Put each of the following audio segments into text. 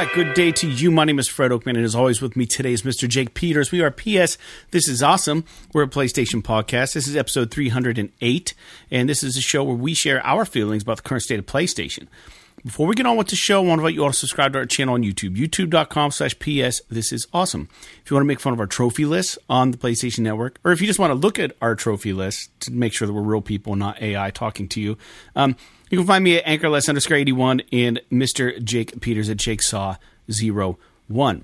Right, good day to you. My name is Fred Oakman, and as always, with me today is Mr. Jake Peters. We are PS. This is awesome. We're a PlayStation podcast. This is episode 308, and this is a show where we share our feelings about the current state of PlayStation. Before we get on with the show, I want to invite you all to subscribe to our channel on YouTube, youtube.com slash PS. This is awesome. If you want to make fun of our trophy list on the PlayStation Network, or if you just want to look at our trophy list to make sure that we're real people, not AI talking to you, um, you can find me at anchorless underscore 81 and Mr. Jake Peters at jakesaw01.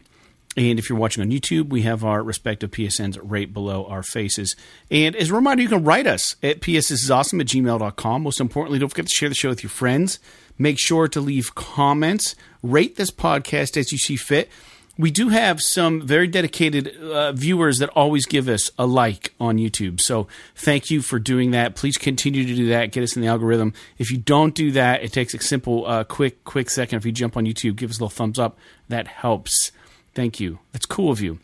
And if you're watching on YouTube, we have our respective PSNs right below our faces. And as a reminder, you can write us at pssisawesome at gmail.com. Most importantly, don't forget to share the show with your friends. Make sure to leave comments. Rate this podcast as you see fit. We do have some very dedicated uh, viewers that always give us a like on YouTube. So thank you for doing that. Please continue to do that. Get us in the algorithm. If you don't do that, it takes a simple, uh, quick, quick second. If you jump on YouTube, give us a little thumbs up. That helps. Thank you. That's cool of you.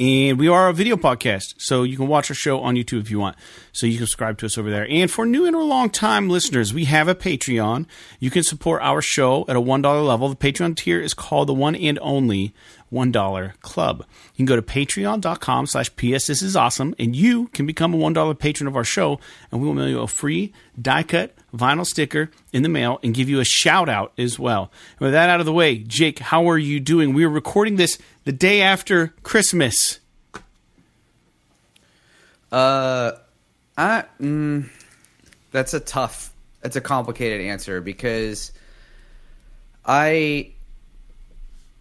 And we are a video podcast, so you can watch our show on YouTube if you want. So you can subscribe to us over there. And for new and or long time listeners, we have a Patreon. You can support our show at a $1 level. The Patreon tier is called the one and only $1 Club. You can go to patreon.com slash PS This is awesome, and you can become a $1 patron of our show, and we will mail you a free die cut vinyl sticker in the mail and give you a shout out as well. And with that out of the way, Jake, how are you doing? We are recording this the day after Christmas. Uh, I mm, that's a tough, that's a complicated answer because I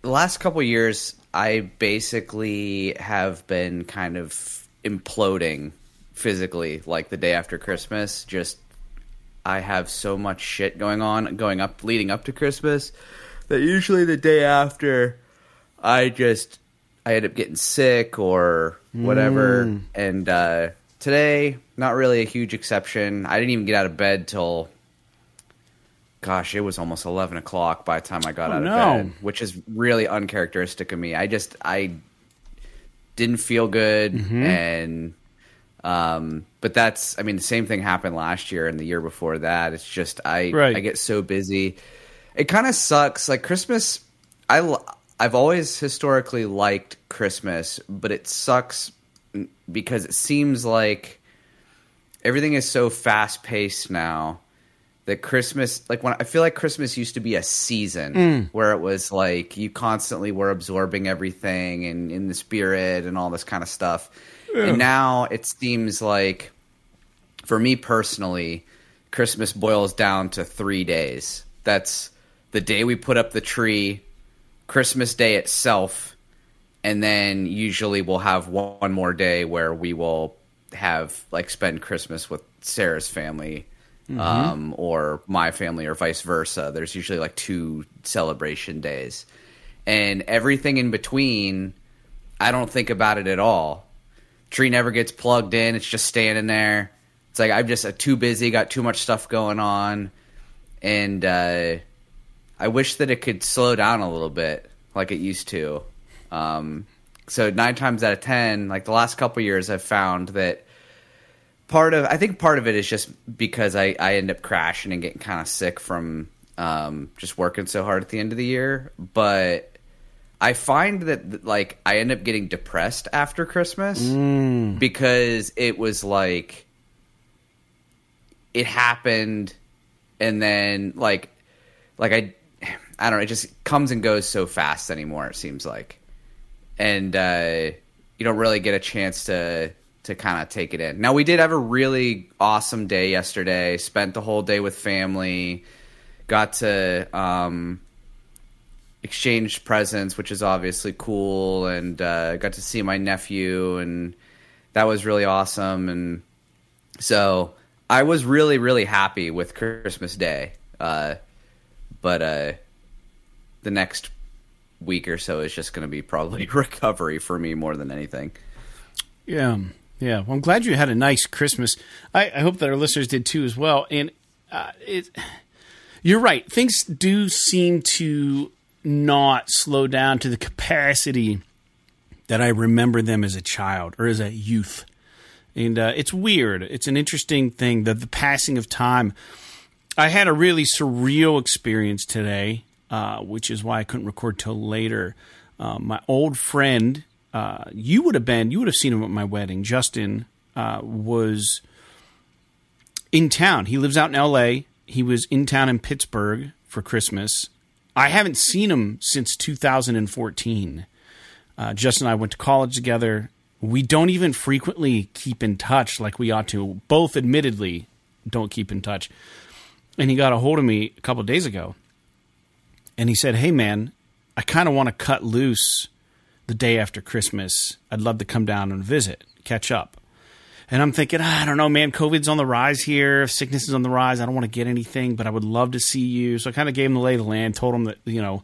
the last couple years I basically have been kind of imploding physically like the day after Christmas just I have so much shit going on going up leading up to Christmas that usually the day after I just I end up getting sick or whatever. Mm. And uh, today, not really a huge exception. I didn't even get out of bed till gosh, it was almost eleven o'clock by the time I got Oh, out of no. bed, which is really uncharacteristic of me. I just I didn't feel good Mm-hmm. and um but that's i mean the same thing happened last year and the year before that it's just i Right. i get so busy it kind of sucks like christmas I I've always historically liked christmas but it sucks because it seems like everything is so fast paced now that Christmas, like when I feel like Christmas used to be a season mm. where it was like you constantly were absorbing everything and in the spirit and all this kind of stuff. And now it seems like, for me personally, Christmas boils down to three days. That's the day we put up the tree, Christmas Day itself, and then usually we'll have one more day where we will have like spend Christmas with Sarah's family um, or my family or vice versa. There's usually like two celebration days. And everything in between, I don't think about it at all. Tree never gets plugged in, it's just standing there. It's like I'm just uh, too busy, got too much stuff going on. And uh, I wish that it could slow down a little bit like it used to. Um, so nine times out of ten, like the last couple years, I've found that part of I think part of it is just because I I end up crashing and getting kind of sick from um, just working so hard at the end of the year, but I find that like I end up getting depressed after Christmas because it was like it happened and then like like I I don't know, it just comes and goes so fast anymore it seems like. And uh you don't really get a chance to to kind of take it in. Now we did have a really awesome day yesterday. Spent the whole day with family. Got to um, exchange presents, which is obviously cool, and uh, got to see my nephew, and that was really awesome. And so I was really really happy with Christmas Day. Uh, but uh, the next week or so is just going to be probably recovery for me more than anything. Yeah, yeah. Well, I'm glad you had a nice Christmas. I, I hope that our listeners did too as well. And uh, it, you're right. Things do seem to not slow down to the capacity that I remember them as a child or as a youth. And uh, it's weird. It's an interesting thing that the passing of time. I had a really surreal experience today. uh, which is why I couldn't record till later. Uh, my old friend, uh, you would have been, you would have seen him at my wedding. Justin uh, was in town. He lives out in L.A. He was in town in Pittsburgh for Christmas. I haven't seen him since 2014. Uh, Justin and I went to college together. We don't even frequently keep in touch like we ought to. Both, admittedly, don't keep in touch. And he got a hold of me a couple days ago, and he said, "Hey, man, I kind of want to cut loose the day after Christmas. I'd love to come down and visit, catch up." And I'm thinking, ah, I don't know, man, COVID's on the rise here. Sickness is on the rise. I don't want to get anything, but I would love to see you. So I kind of gave him the lay of the land, told him that, you know,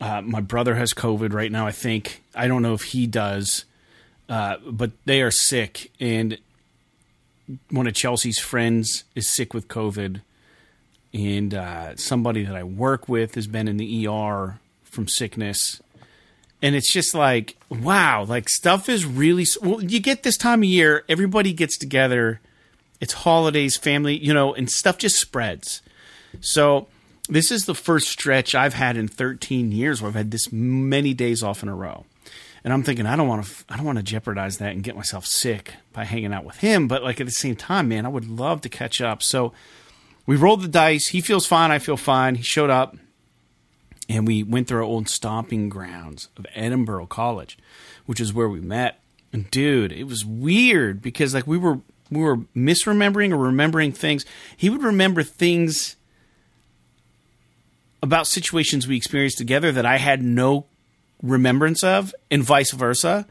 uh, my brother has COVID right now, I think. I don't know if he does, uh, but they are sick. And one of Chelsea's friends is sick with COVID. And uh, somebody that I work with has been in the ER from sickness and it's just like wow like stuff is really well you get this time of year everybody gets together it's holidays family you know and stuff just spreads. So this is the first stretch i've had in 13 years where i've had this many days off in a row. And i'm thinking i don't want to i don't want to jeopardize that and get myself sick by hanging out with him but like at the same time man i would love to catch up. So we rolled the dice. He feels fine i feel fine. He showed up and we went through our old stomping grounds of Edinboro College, which is where we met. And dude, it was weird because like we were we were misremembering or remembering things. He would remember things about situations we experienced together that I had no remembrance of, and vice versa.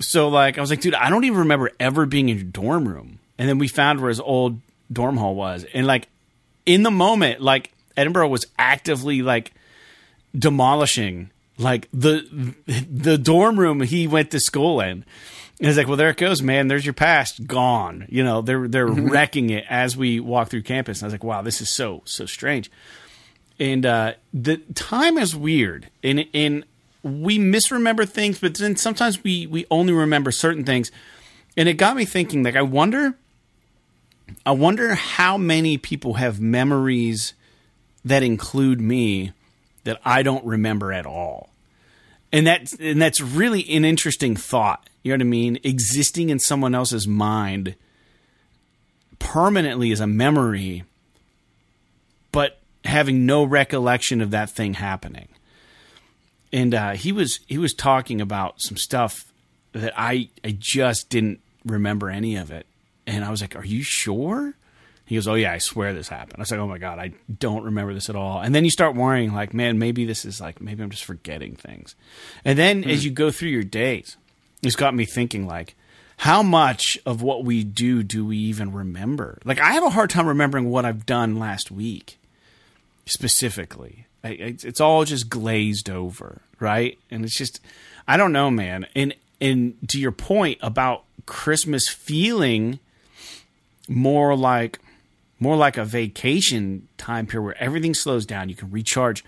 So like I was like, dude, I don't even remember ever being in your dorm room. And then we found where his old dorm hall was. And like in the moment, like Edinboro was actively like demolishing like the the dorm room he went to school in. And it's like, well, there it goes, man. There's your past gone. You know, they're they're mm-hmm. wrecking it as we walk through campus. And I was like, wow, this is so so strange. And uh, the time is weird, and and we misremember things, but then sometimes we we only remember certain things. And it got me thinking, like, I wonder, I wonder how many people have memories that include me that I don't remember at all. And that's and that's really an interesting thought. You know what I mean? Existing in someone else's mind permanently as a memory, but having no recollection of that thing happening. And uh, he was he was talking about some stuff that I I just didn't remember any of it, and I was like, "Are you sure?" He goes, "Oh yeah, I swear this happened." I was like, "Oh my god, I don't remember this at all." And then you start worrying, like, "Man, maybe this is like maybe I'm just forgetting things." And then hmm. as you go through your days, it's got me thinking, like, how much of what we do do we even remember? Like, I have a hard time remembering what I've done last week, specifically. I, it's all just glazed over, right? And it's just, I don't know, man. And and to your point about Christmas feeling more like more like a vacation time period where everything slows down. You can recharge.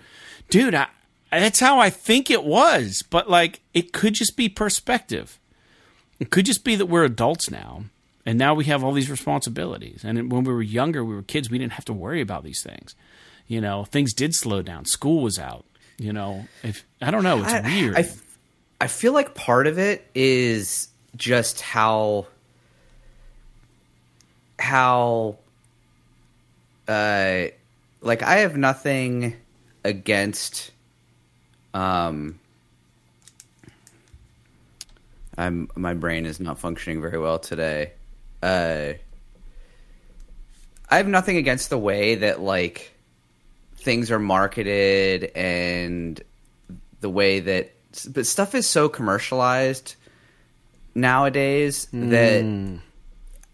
Dude, I, that's how I think it was. But like, it could just be perspective. It could just be that we're adults now. And now we have all these responsibilities. And when we were younger, we were kids, we didn't have to worry about these things. You know, things did slow down. School was out. You know, if I don't know, it's I, weird. I, I feel like part of it is just how how uh, like I have nothing against um I'm my brain is not functioning very well today. Uh I have nothing against the way that like things are marketed and the way that but stuff is so commercialized nowadays mm. that hmm.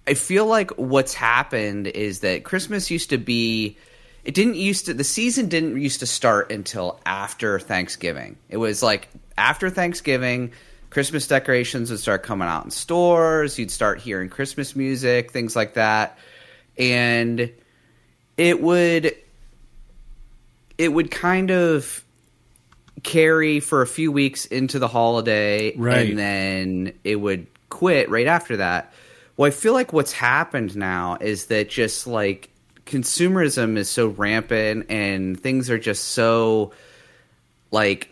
I feel like what's happened is that Christmas used to be it didn't used to the season didn't used to start until after Thanksgiving. It was like after Thanksgiving, Christmas decorations would start coming out in stores, you'd start hearing Christmas music, things like that. And it would it would kind of carry for a few weeks into the holiday right. and then it would quit right after that. Well, I feel like what's happened now is that just like consumerism is so rampant and things are just so like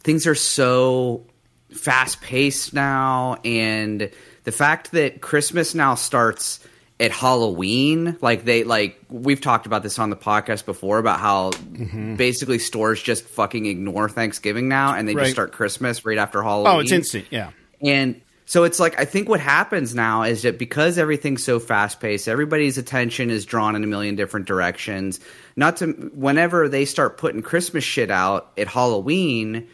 things are so fast paced now and the fact that Christmas now starts at Halloween, like they like we've talked about this on the podcast before about how Mm-hmm. basically stores just fucking ignore Thanksgiving now and they Right. just start Christmas right after Halloween. Oh, it's instant. Yeah. And so it's like I think what happens now is that because everything's so fast paced, everybody's attention is drawn in a million different directions. Not to whenever they start putting Christmas shit out at Halloween,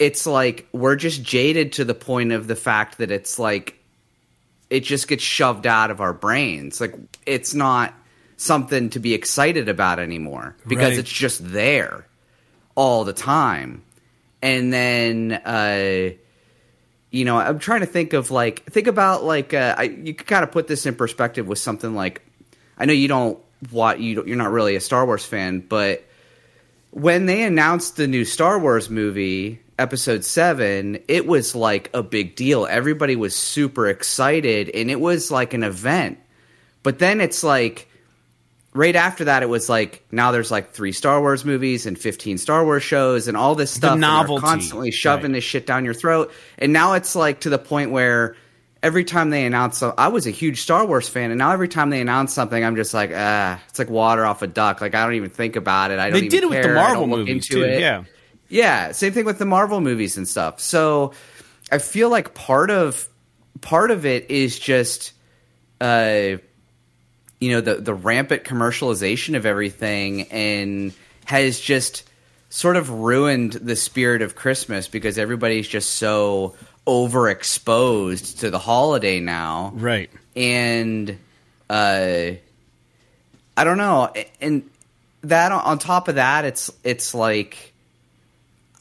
it's like we're just jaded to the point of the fact that it's like it just gets shoved out of our brains. Like it's not something to be excited about anymore because Right. it's just there all the time. And then uh you know, I'm trying to think of like think about like uh, I, you could kind of put this in perspective with something like I know you don't what you don't, you're not really a Star Wars fan, but when they announced the new Star Wars movie, Episode Seven, it was like a big deal. Everybody was super excited, and it was like an event. But then it's like right after that, it was like now there's like three Star Wars movies and 15 Star Wars shows and all this stuff. they're novelty, constantly shoving right. this shit down your throat. And now it's like to the point where every time they announce, I was a huge Star Wars fan, and now every time they announce something, I'm just like, ah, it's like water off a duck. Like I don't even think about it. I don't. They even did it with the Marvel movies too. it. Yeah. Yeah, same thing with the Marvel movies and stuff. So I feel like part of part of it is just uh you know the the rampant commercialization of everything and has just sort of ruined the spirit of Christmas because everybody's just so overexposed to the holiday now. Right. and uh I don't know. And that on top of that it's it's like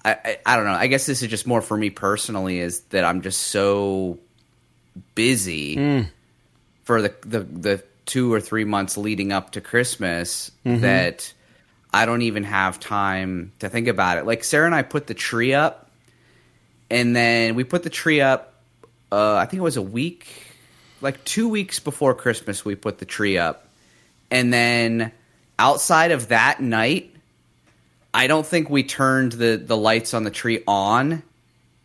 I, I I don't know. I guess this is just more for me personally is that I'm just so busy for the, the the two or three months leading up to Christmas that I don't even have time to think about it like Sarah and I put the tree up and then we put the tree up uh, I think it was a week like two weeks before Christmas, we put the tree up. And then outside of that night, I don't think we turned the, the lights on the tree on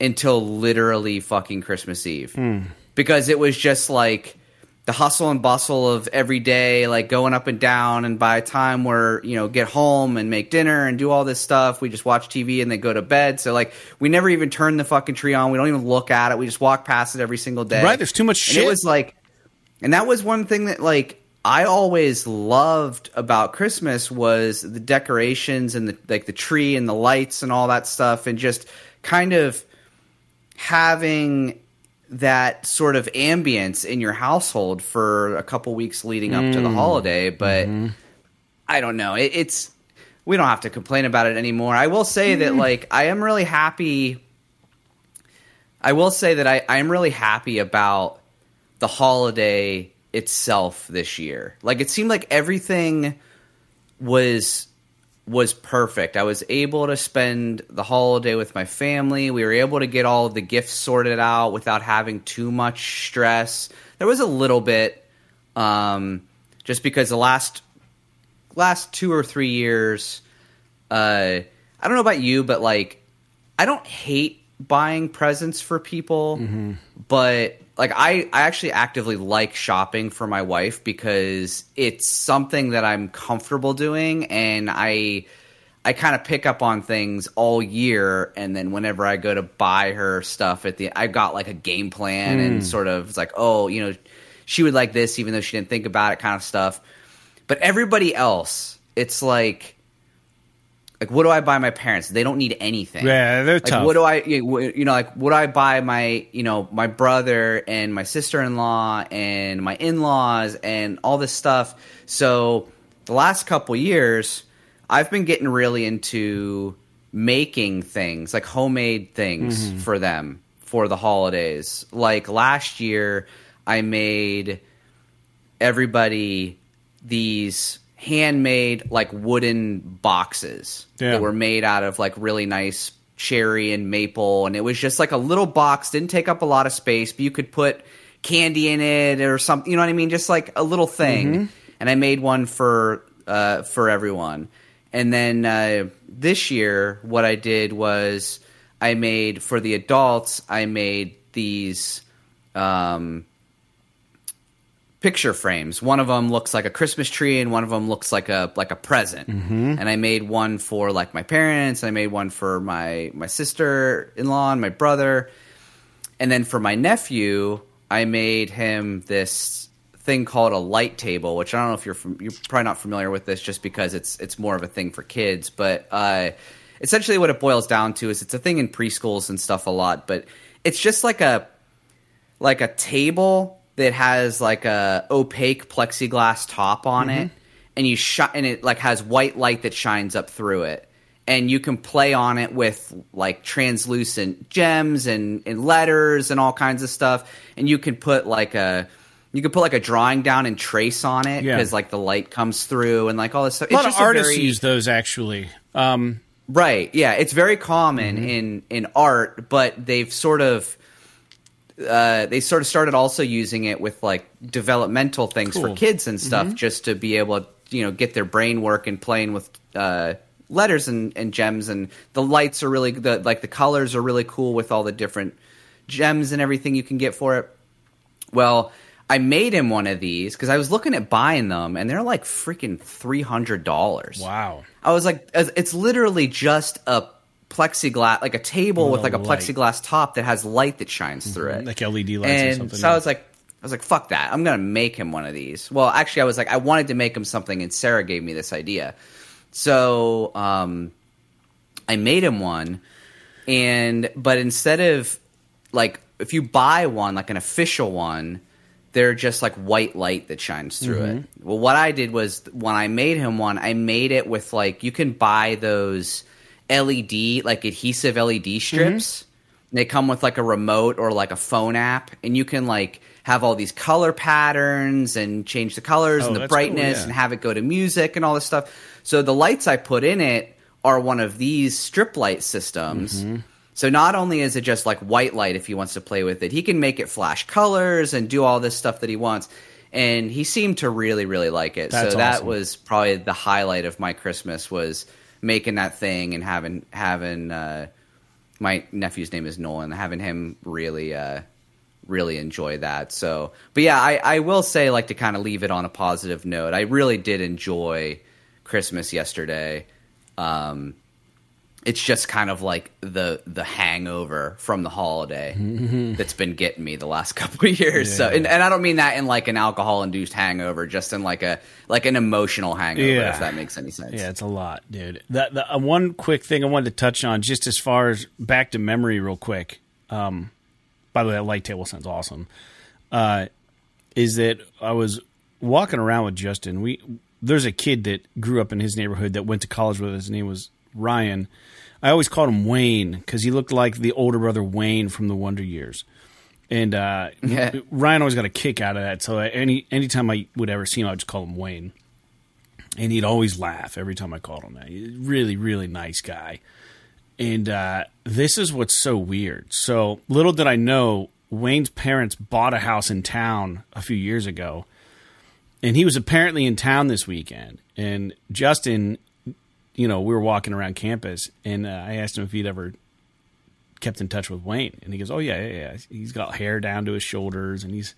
until literally fucking Christmas Eve. Because it was just like the hustle and bustle of every day, like going up and down. And by the time we're, you know, get home and make dinner and do all this stuff, we just watch TV and then go to bed. So, like, we never even turn the fucking tree on. We don't even look at it. We just walk past it every single day. Right, there's too much And shit. it was like, and that was one thing that like I always loved about Christmas was the decorations and the like the tree and the lights and all that stuff and just kind of having that sort of ambience in your household for a couple weeks leading up to the mm. holiday but mm-hmm. I don't know. It, it's we don't have to complain about it anymore. I will say that mm. like I am really happy I will say that I, I am really happy about the holiday itself this year. Like it seemed like everything was was perfect. I was able to spend the holiday with my family. We were able to get all of the gifts sorted out without having too much stress. There was a little bit um just because the last last 2 or 3 years uh I don't know about you but like I don't hate buying presents for people, but like I, I actually actively like shopping for my wife because it's something that I'm comfortable doing and I I kind of pick up on things all year and then whenever I go to buy her stuff at the I've got like a game plan and hmm. sort of it's like, oh, you know, she would like this even though she didn't think about it kind of stuff. But everybody else, it's like like what do I buy my parents? They don't need anything. Yeah, they're like, tough. What do I you know like what do I buy my you know my brother and my sister in law and my in laws and all this stuff. So the last couple years, I've been getting really into making things like homemade things Mm-hmm. for them for the holidays. Like last year, I made everybody these handmade like wooden boxes Yeah. that were made out of like really nice cherry and maple and it was just like a little box didn't take up a lot of space but you could put candy in it or something you know what i mean just like a little thing and I made one for uh, for everyone. And then uh, this year, what I did was I made for the adults. I made these um, picture frames. One of them looks like a Christmas tree, and one of them looks like a like a present. Mm-hmm. And I made one for like my parents. And I made one for my my sister in law and my brother. And then for my nephew, I made him this thing called a light table, which I don't know if you're from, you're probably not familiar with this, just because it's it's more of a thing for kids. But uh, essentially, what it boils down to is it's a thing in preschools and stuff a lot. But it's just like a like a table that has like a opaque plexiglass top on it, and you shine and it like has white light that shines up through it, and you can play on it with like translucent gems and, and letters and all kinds of stuff, and you can put like a you can put like a drawing down and trace on it Yeah. because like the light comes through and like all this stuff. A lot of artists very- use those actually. Um, Right. Yeah, it's very common Mm-hmm. in in art, but they've sort of uh, they sort of started also using it with like developmental things Cool. Mm-hmm. for kids and stuff, just to be able to you know get their brain working, playing with uh, letters and, and gems, and the lights are really the like the colors are really cool with all the different gems and everything you can get for it. Well, I made him one of these because I was looking at buying them, and they're like freaking three hundred dollars. wow. I was like, it's literally just a plexiglass, like a table with With like a light. Mm-hmm. plexiglass top that has light that shines through it, Like LED lights or and something, so I was like, I was like, fuck that, I'm gonna make him one of these. Well, actually, I was like, I wanted to make him something, and Sarah gave me this idea, so um, I made him one, and but instead of like if you buy one like an official one they're just like white light that shines through it well what i did was when i made him one i made it with like you can buy those led like adhesive led strips they come with like a remote or like a phone app and you can like have all these color patterns and change the colors Oh, and the that's cool, brightness yeah. and have it go to music and all this stuff so the lights i put in it are one of these strip light systems Mm-hmm. so not only is it just like white light if he wants to play with it, he can make it flash colors and do all this stuff that he wants. And he seemed to really, really like it. That's so that awesome. was probably the highlight of my Christmas was making that thing and having having uh, my nephew's name is Nolan, having him really uh, really enjoy that. So, but yeah, I, I will say like to kind of leave it on a positive note. I really did enjoy Christmas yesterday. Um, it's just kind of like the the hangover from the holiday that's been getting me the last couple of years. So, and, and I don't mean that in like an alcohol induced hangover, just in like a like an emotional hangover, Yeah. if that makes any sense. Yeah, it's a lot, dude. The, the uh, one quick thing I wanted to touch on, just as far as back to memory, real quick. Um, by the way, that light table sounds awesome. Uh, is that I was walking around with Justin. We there's a kid that grew up in his neighborhood that went to college with us. His name was Ryan. I always called him Wayne because he looked like the older brother Wayne from the Wonder Years. And uh, Yeah. Ryan always got a kick out of that. So any anytime I would ever see him, I would just call him Wayne and he'd always laugh every time I called him that. He's a really, really nice guy. And uh, this is what's so weird. So little did I know, Wayne's parents bought a house in town a few years ago, and he was apparently in town this weekend. And Justin, you know, we were walking around campus, and uh, I asked him if he'd ever kept in touch with Wayne, and he goes, "Oh yeah, yeah, yeah. He's got hair down to his shoulders, and he's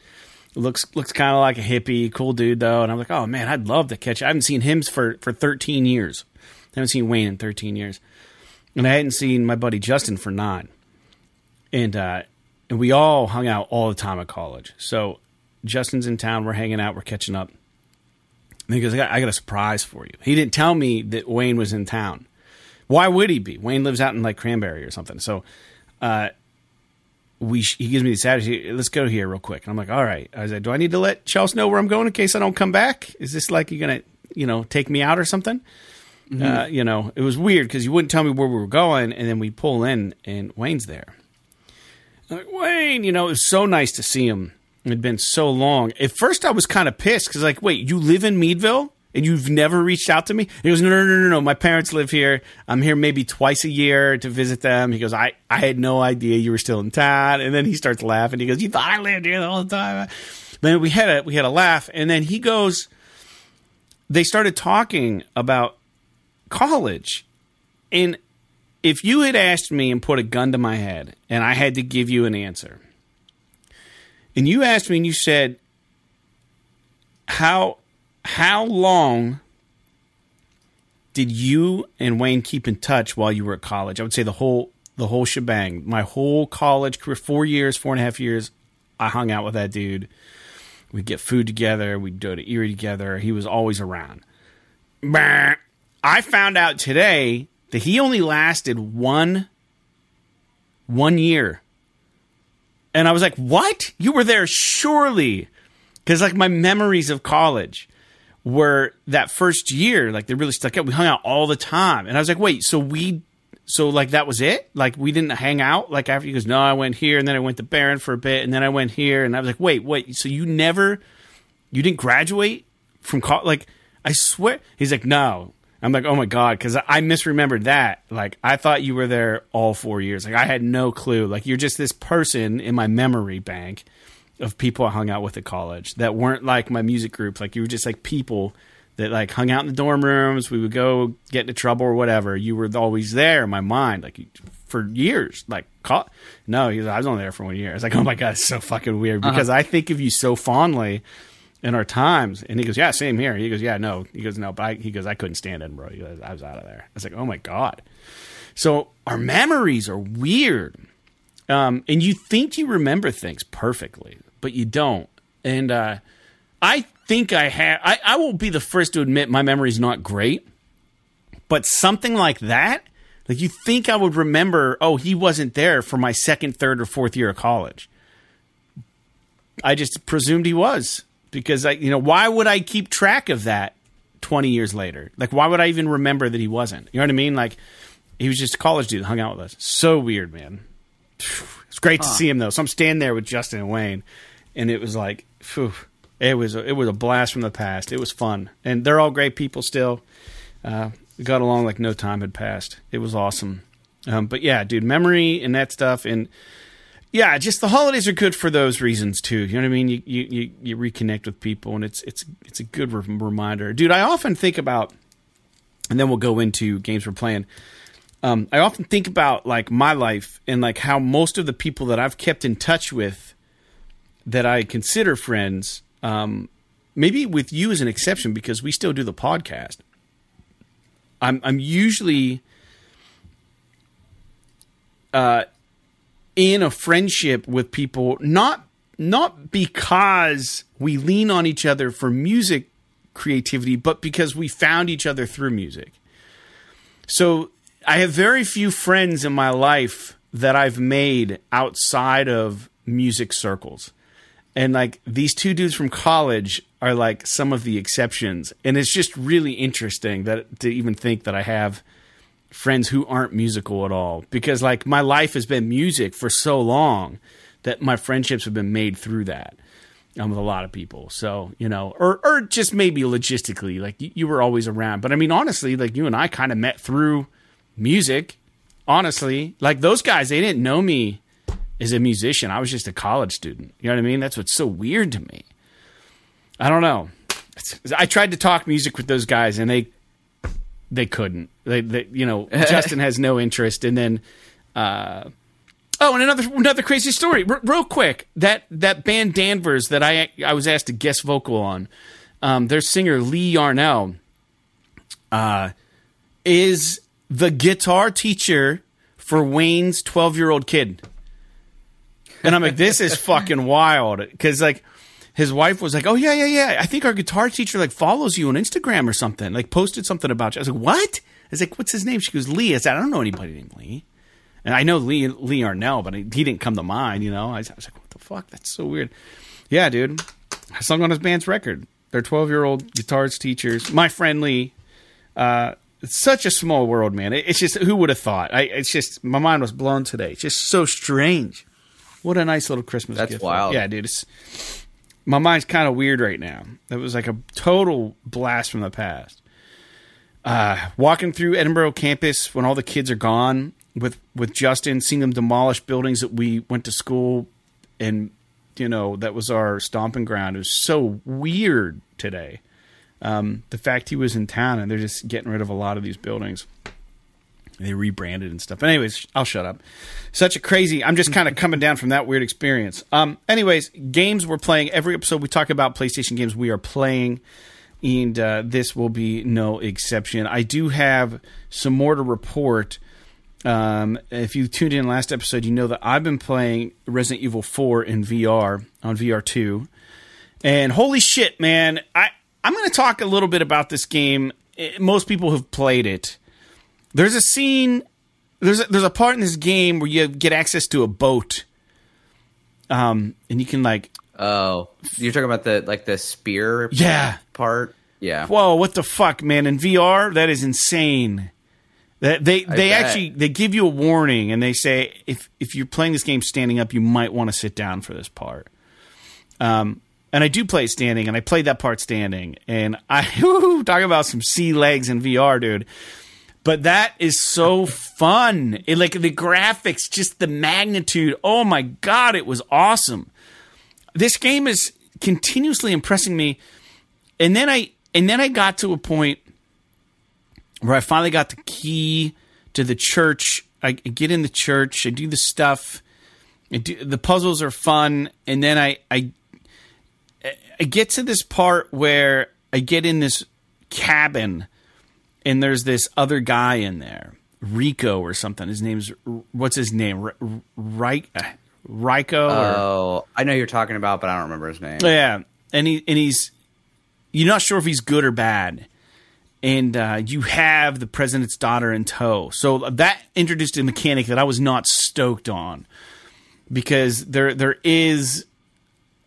looks looks kind of like a hippie, cool dude though." And I'm like, "Oh man, I'd love to catch. I haven't seen him for for 13 years. I haven't seen Wayne in 13 years, and I hadn't seen my buddy Justin for nine. And uh, and we all hung out all the time at college. So Justin's in town. We're hanging out. We're catching up. And he goes, I got, I got a surprise for you. He didn't tell me that Wayne was in town. Why would he be? Wayne lives out in like Cranberry or something. So uh, we sh- he gives me this attitude. Let's go here real quick. And I'm like, all right. I was like, do I need to let Chelsea know where I'm going in case I don't come back? Is this like you're gonna, you know, take me out or something? Uh, you know, it was weird because you wouldn't tell me where we were going, and then we pull in, and Wayne's there. I'm like Wayne, you know, it was so nice to see him. It had been so long. At first, I was kind of pissed because, like, wait, you live in Meadville and you've never reached out to me? He goes, no, no, no, no, no. My parents live here. I'm here maybe twice a year to visit them. He goes, I, I had no idea you were still in town. And then he starts laughing. He goes, you thought I lived here the whole time. Then we had a we had a laugh, and then he goes, they started talking about college. And if you had asked me and put a gun to my head and I had to give you an answer, and you asked me and you said, How how long did you and Wayne keep in touch while you were at college? I would say the whole the whole shebang. My whole college career, four years, four and a half years, I hung out with that dude. We'd get food together. We'd go to Erie together. He was always around. I found out today that he only lasted one one year. And I was like, "What? You were there surely?" Cuz like my memories of college were that first year, like they really stuck out. We hung out all the time. And I was like, "Wait, so we so like that was it? Like we didn't hang out like after he goes, "No, I went here and then I went to Barron for a bit and then I went here." And I was like, "Wait, wait. So you never you didn't graduate from college? Like I swear." He's like, "No." I'm like, oh my god, because I misremembered that. Like, I thought you were there all four years. Like, I had no clue. Like, you're just this person in my memory bank of people I hung out with at college that weren't like my music group. Like, you were just like people that like hung out in the dorm rooms. We would go get into trouble or whatever. You were always there in my mind, like for years. Like, call- no, I was only there for one year. I was like, oh my god, it's so fucking weird because uh-huh. I think of you so fondly in our times. And he goes, yeah, same here. He goes, yeah, no. He goes, no, but I, he goes, I couldn't stand Edinboro. He goes, I was out of there. I was like, oh my God. So our memories are weird. Um, and you think you remember things perfectly, but you don't. And uh, I think I have, I, I will be the first to admit my memory is not great, but something like that, like you think I would remember, oh, he wasn't there for my second, third, or fourth year of college. I just presumed he was because I, you know, why would I keep track of that 20 years later? Like, why would I even remember that he wasn't? You know what I mean? Like, he was just a college dude, hung out with us. So weird, man. It's great huh. to see him though. So I'm standing there with Justin and Wayne, and it was like, phew, it was a, it was a blast from the past. It was fun, and they're all great people still. Uh, got along like no time had passed. It was awesome. Um, but yeah, dude, memory and that stuff, and yeah, just the holidays are good for those reasons too. You know what I mean? You you you, reconnect with people, and it's it's it's a good reminder, dude. I often think about, and then we'll go into games we're playing. Um, I often think about like my life and like how most of the people that I've kept in touch with, that I consider friends, um, maybe with you as an exception because we still do the podcast. I'm I'm usually uh, in a friendship with people not not because we lean on each other for music creativity, but because we found each other through music. So I have very few friends in my life that I've made outside of music circles. And like these two dudes from college are like some of the exceptions. And it's just really interesting that to even think that I have friends who aren't musical at all because like my life has been music for so long that my friendships have been made through that um, with a lot of people. So you know, or or just maybe logistically, like you, you were always around. But I mean, honestly, like you and I kind of met through music. Honestly, like those guys, they didn't know me as a musician. I was just a college student. You know what I mean? That's what's so weird to me. I don't know. I tried to talk music with those guys, and they they couldn't. They, they you know, Justin has no interest, and then. Uh, Oh, and another another crazy story, R- real quick. That that band Danvers that I I was asked to guest vocal on, um, their singer Lee Yarnell, uh, is the guitar teacher for Wayne's twelve year old kid, and I'm like, this is fucking wild because like his wife was like, "Oh yeah, yeah, yeah. I think our guitar teacher like follows you on Instagram or something. Like posted something about you." I was like, "What?" I was like, "What's his name?" She goes, "Lee." I said, "I don't know anybody named Lee." And I know Lee Lee Arnell, but he didn't come to mind. You know, I was, I was like, "What the fuck? That's so weird." Yeah, dude. I sung on his band's record. They're twelve year old guitarist teachers. My friend Lee. Uh, it's such a small world, man. It's just who would have thought? I, it's just my mind was blown today. It's just so strange. What a nice little Christmas That's gift. wild. Yeah, dude. It's my mind's kind of weird right now. That was like a total blast from the past. Uh, walking through Edinboro campus when all the kids are gone with with Justin, seeing them demolish buildings that we went to school and you know that was our stomping ground. It was so weird today. Um, the fact he was in town and they're just getting rid of a lot of these buildings. They rebranded and stuff. But anyways, I'll shut up. Such a crazy. I'm just kind of coming down from that weird experience. Um. Anyways, games we're playing. Every episode we talk about PlayStation games we are playing, and uh, this will be no exception. I do have some more to report. Um, if you tuned in last episode, you know that I've been playing Resident Evil 4 in VR on VR2. And holy shit, man, I, I'm going to talk a little bit about this game. Eh, Most people have played it. There's a scene, there's a, there's a part in this game where you get access to a boat. Um, and you can like, Oh, you're talking about the like the spear yeah, part? Yeah. whoa, what the fuck, man? In VR, that is insane. That they they bet. actually they give you a warning and they say if if you're playing this game standing up, you might want to sit down for this part. Um, and I do play standing, and I played that part standing, and I whoo, talk about some sea legs in VR, dude. But that is so fun. It, like the graphics, just the magnitude. Oh my god, it was awesome. This game is continuously impressing me. And then I and then I got to a point where I finally got the key to the church. I get in the church, I do the stuff. I do, the puzzles are fun, and then I, I I get to this part where I get in this cabin, and there's this other guy in there, Rico or something. His name's what's his name? R- R- Ri- uh, Rico. or, Oh, I know you're talking about, but I don't remember his name. yeah, and he and he's you're not sure if he's good or bad, and uh, you have the president's daughter in tow. So that introduced a mechanic that I was not stoked on because there there is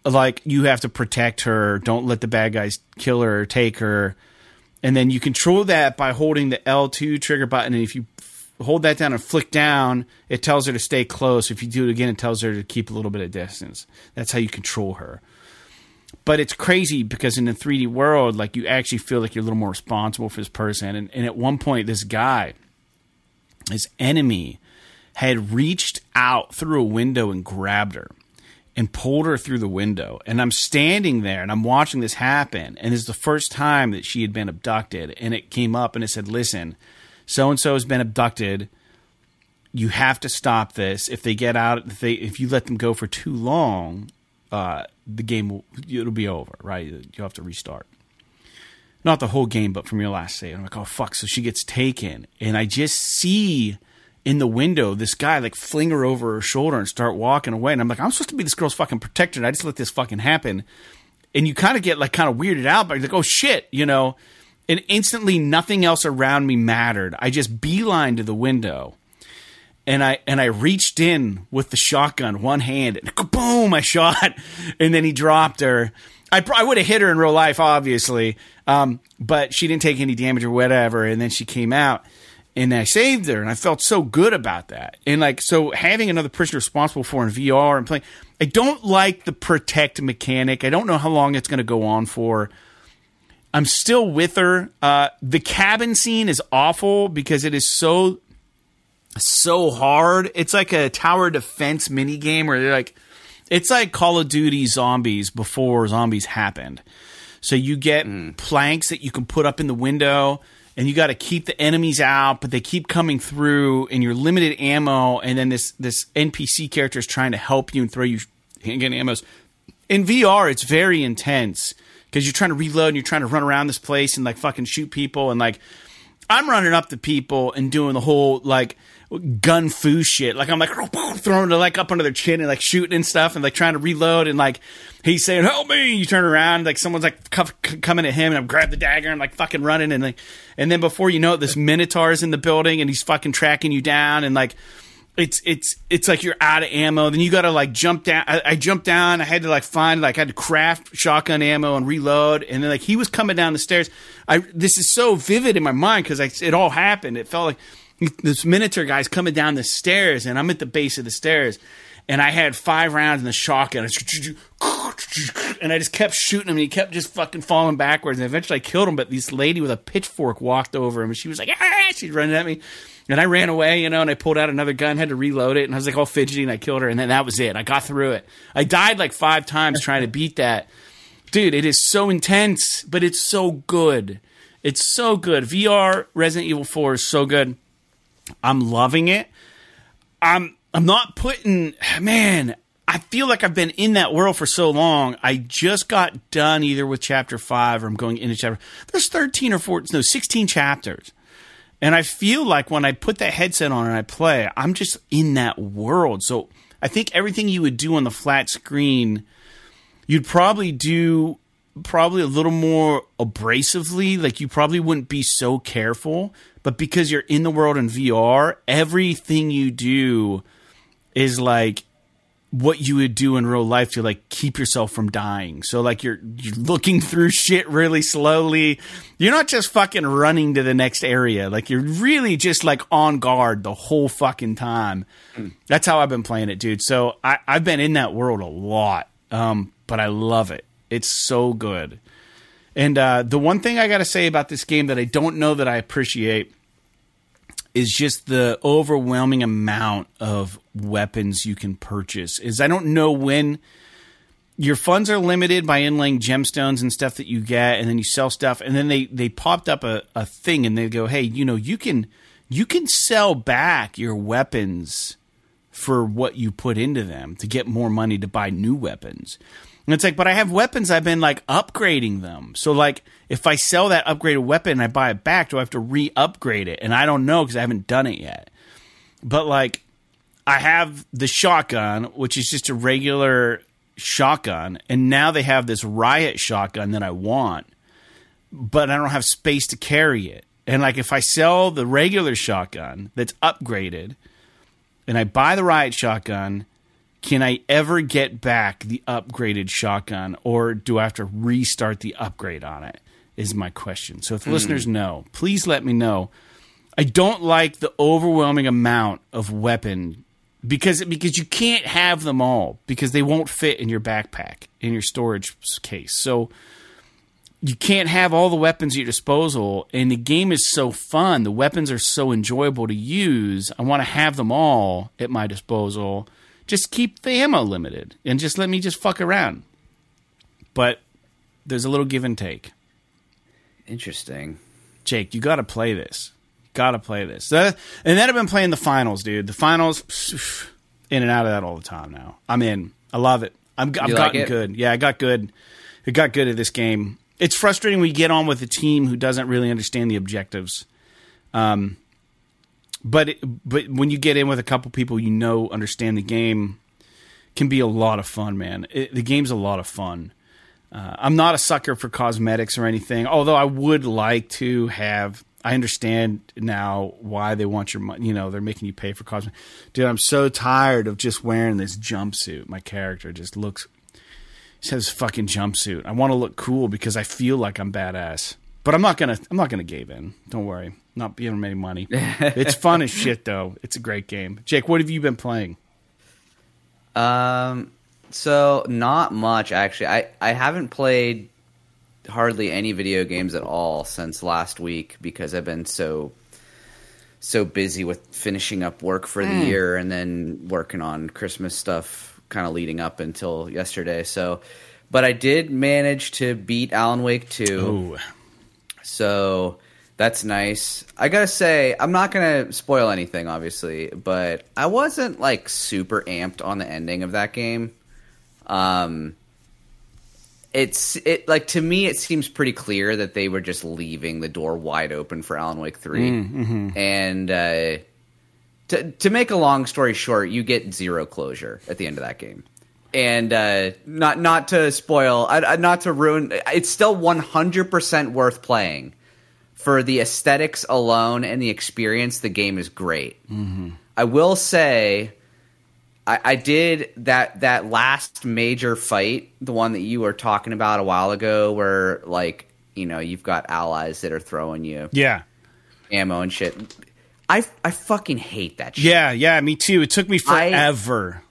like you have to protect her. Don't let the bad guys kill her or take her. And then you control that by holding the L2 trigger button. And if you hold that down and flick down, it tells her to stay close. If you do it again, it tells her to keep a little bit of distance. That's how you control her. But it's crazy because in the 3D world, like you actually feel like you're a little more responsible for this person. And, and at one point, this guy, his enemy, had reached out through a window and grabbed her and pulled her through the window. And I'm standing there and I'm watching this happen. And it's the first time that she had been abducted. And it came up and it said, listen, so and so has been abducted. You have to stop this. If they get out, if they if you let them go for too long, uh, the game will it'll be over. Right? You'll have to restart. Not the whole game, but from your last save. I'm like, oh fuck! So she gets taken, and I just see in the window this guy like fling her over her shoulder and start walking away. And I'm like, I'm supposed to be this girl's fucking protector. And I just let this fucking happen. And you kind of get like kind of weirded out, but like, oh shit, you know. And instantly, nothing else around me mattered. I just beeline to the window, and I and I reached in with the shotgun, one hand, and boom, I shot, and then he dropped her. I, I would have hit her in real life, obviously, um, but she didn't take any damage or whatever. And then she came out, and I saved her, and I felt so good about that. And like, so having another person responsible for in VR and playing, I don't like the protect mechanic. I don't know how long it's going to go on for. I'm still with her. Uh, the cabin scene is awful because it is so so hard. It's like a tower defense mini game where they're like, it's like Call of Duty zombies before zombies happened. So you get planks that you can put up in the window, and you got to keep the enemies out, but they keep coming through, and you're limited ammo. And then this this NPC character is trying to help you and throw you handgun ammos. In VR, it's very intense because you're trying to reload and you're trying to run around this place and like fucking shoot people and like I'm running up to people and doing the whole like gun fu shit. Like I'm like throwing it like up under their chin and like shooting and stuff and like trying to reload and like he's saying help me. You turn around like someone's like cuff, c- coming at him and I'm grab the dagger and like fucking running and like and then before you know it, this minotaur is in the building and he's fucking tracking you down and like it's it's it's like you're out of ammo. Then you got to like jump down. I, I jumped down. I had to like find like I had to craft shotgun ammo and reload. And then like he was coming down the stairs. I this is so vivid in my mind because it all happened. It felt like this minotaur guy's coming down the stairs, and I'm at the base of the stairs. And I had five rounds in the shotgun, and I just kept shooting him. And he kept just fucking falling backwards. And eventually, I killed him. But this lady with a pitchfork walked over him, and she was like, "Ah!" She's running at me. And I ran away, you know, and I pulled out another gun, had to reload it, and I was like all fidgety, and I killed her, and then that was it. I got through it. I died like five times trying to beat that. dude, it is so intense, but it's so good. It's so good. VR Resident Evil 4 is so good. I'm loving it. I'm I'm not putting man, I feel like I've been in that world for so long. I just got done either with chapter 5 or I'm going into chapter There's 13 or 14 no 16 chapters. And I feel like when I put that headset on and I play, I'm just in that world. So I think everything you would do on the flat screen, you'd probably do probably a little more abrasively. Like you probably wouldn't be so careful. But because you're in the world in VR, everything you do is like what you would do in real life to like keep yourself from dying. So like you're you're looking through shit really slowly. You're not just fucking running to the next area. Like you're really just like on guard the whole fucking time. That's how I've been playing it, dude. So I, I've been in that world a lot. Um, but I love it. It's so good. And uh, the one thing I got to say about this game that I don't know that I appreciate is just the overwhelming amount of weapons you can purchase. Is I don't know when your funds are limited by inlaying gemstones and stuff that you get, and then you sell stuff, and then they they popped up a, a thing and they go, hey, you know, you can you can sell back your weapons for what you put into them to get more money to buy new weapons. And it's like, but I have weapons, I've been like upgrading them. So like if I sell that upgraded weapon and I buy it back, do I have to re-upgrade it? And I don't know because I haven't done it yet. But like I have the shotgun, which is just a regular shotgun, and now they have this riot shotgun that I want, but I don't have space to carry it. And like if I sell the regular shotgun that's upgraded and I buy the riot shotgun, can I ever get back the upgraded shotgun or do I have to restart the upgrade on it? Is my question. So if mm. listeners know, please let me know. I don't like the overwhelming amount of weapon because because you can't have them all because they won't fit in your backpack in your storage case. So you can't have all the weapons at your disposal and the game is so fun. The weapons are so enjoyable to use. I want to have them all at my disposal just keep the ammo limited and just let me just fuck around. But there's a little give and take. Interesting. Jake, you got to play this. Got to play this. and then I've been playing the finals, dude. The finals, in and out of that all the time now. I'm in. I love it. I'm, I've gotten good. Yeah, I got good. I got good at this game. It's frustrating when you get on with a team who doesn't really understand the objectives. Um, but it, but when you get in with a couple people you know understand the game, can be a lot of fun, man. It, the game's a lot of fun. Uh, I'm not a sucker for cosmetics or anything, although I would like to have. I understand now why they want your money. You know, they're making you pay for cosmetics. Dude, I'm so tired of just wearing this jumpsuit. My character just looks. Says fucking jumpsuit. I want to look cool because I feel like I'm badass. But I'm not gonna. I'm not gonna give in. Don't worry not giving them any money. it's fun as shit, though. It's a great game. Jake, what have you been playing? Um, so not much actually. I I haven't played hardly any video games at all since last week because I've been so so busy with finishing up work for the mm. year and then working on Christmas stuff kind of leading up until yesterday. So, but I did manage to beat Alan Wake 2. Ooh. So, that's nice. I gotta say, I'm not gonna spoil anything, obviously, but I wasn't like super amped on the ending of that game. Um, it's it like to me, it seems pretty clear that they were just leaving the door wide open for Alan Wake 3 mm, mm-hmm. and uh, to to make a long story short, you get zero closure at the end of that game and uh, not not to spoil, uh, not to ruin. It's still 100% worth playing for the aesthetics alone and the experience, the game is great. Mm-hmm. I will say, I, I, did that that last major fight, the one that you were talking about a while ago, where like you know you've got allies that are throwing you, yeah, ammo and shit. I I fucking hate that. shit. Yeah, yeah, me too. It took me forever. I,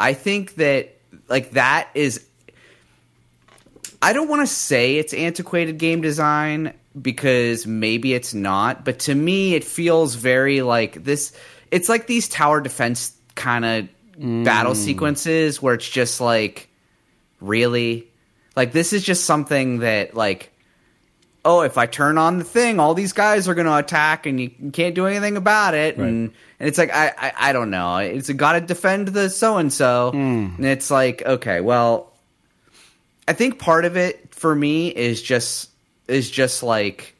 I think that like that is I don't want to say it's antiquated game design because maybe it's not, but to me it feels very like this it's like these tower defense kind of mm. battle sequences where it's just like really Like this is just something that like oh, if I turn on the thing, all these guys are going to attack, and you can't do anything about it. Right. And and it's like I I, I don't know. It's got to defend the so and so, and it's like okay, well, I think part of it for me is just is just like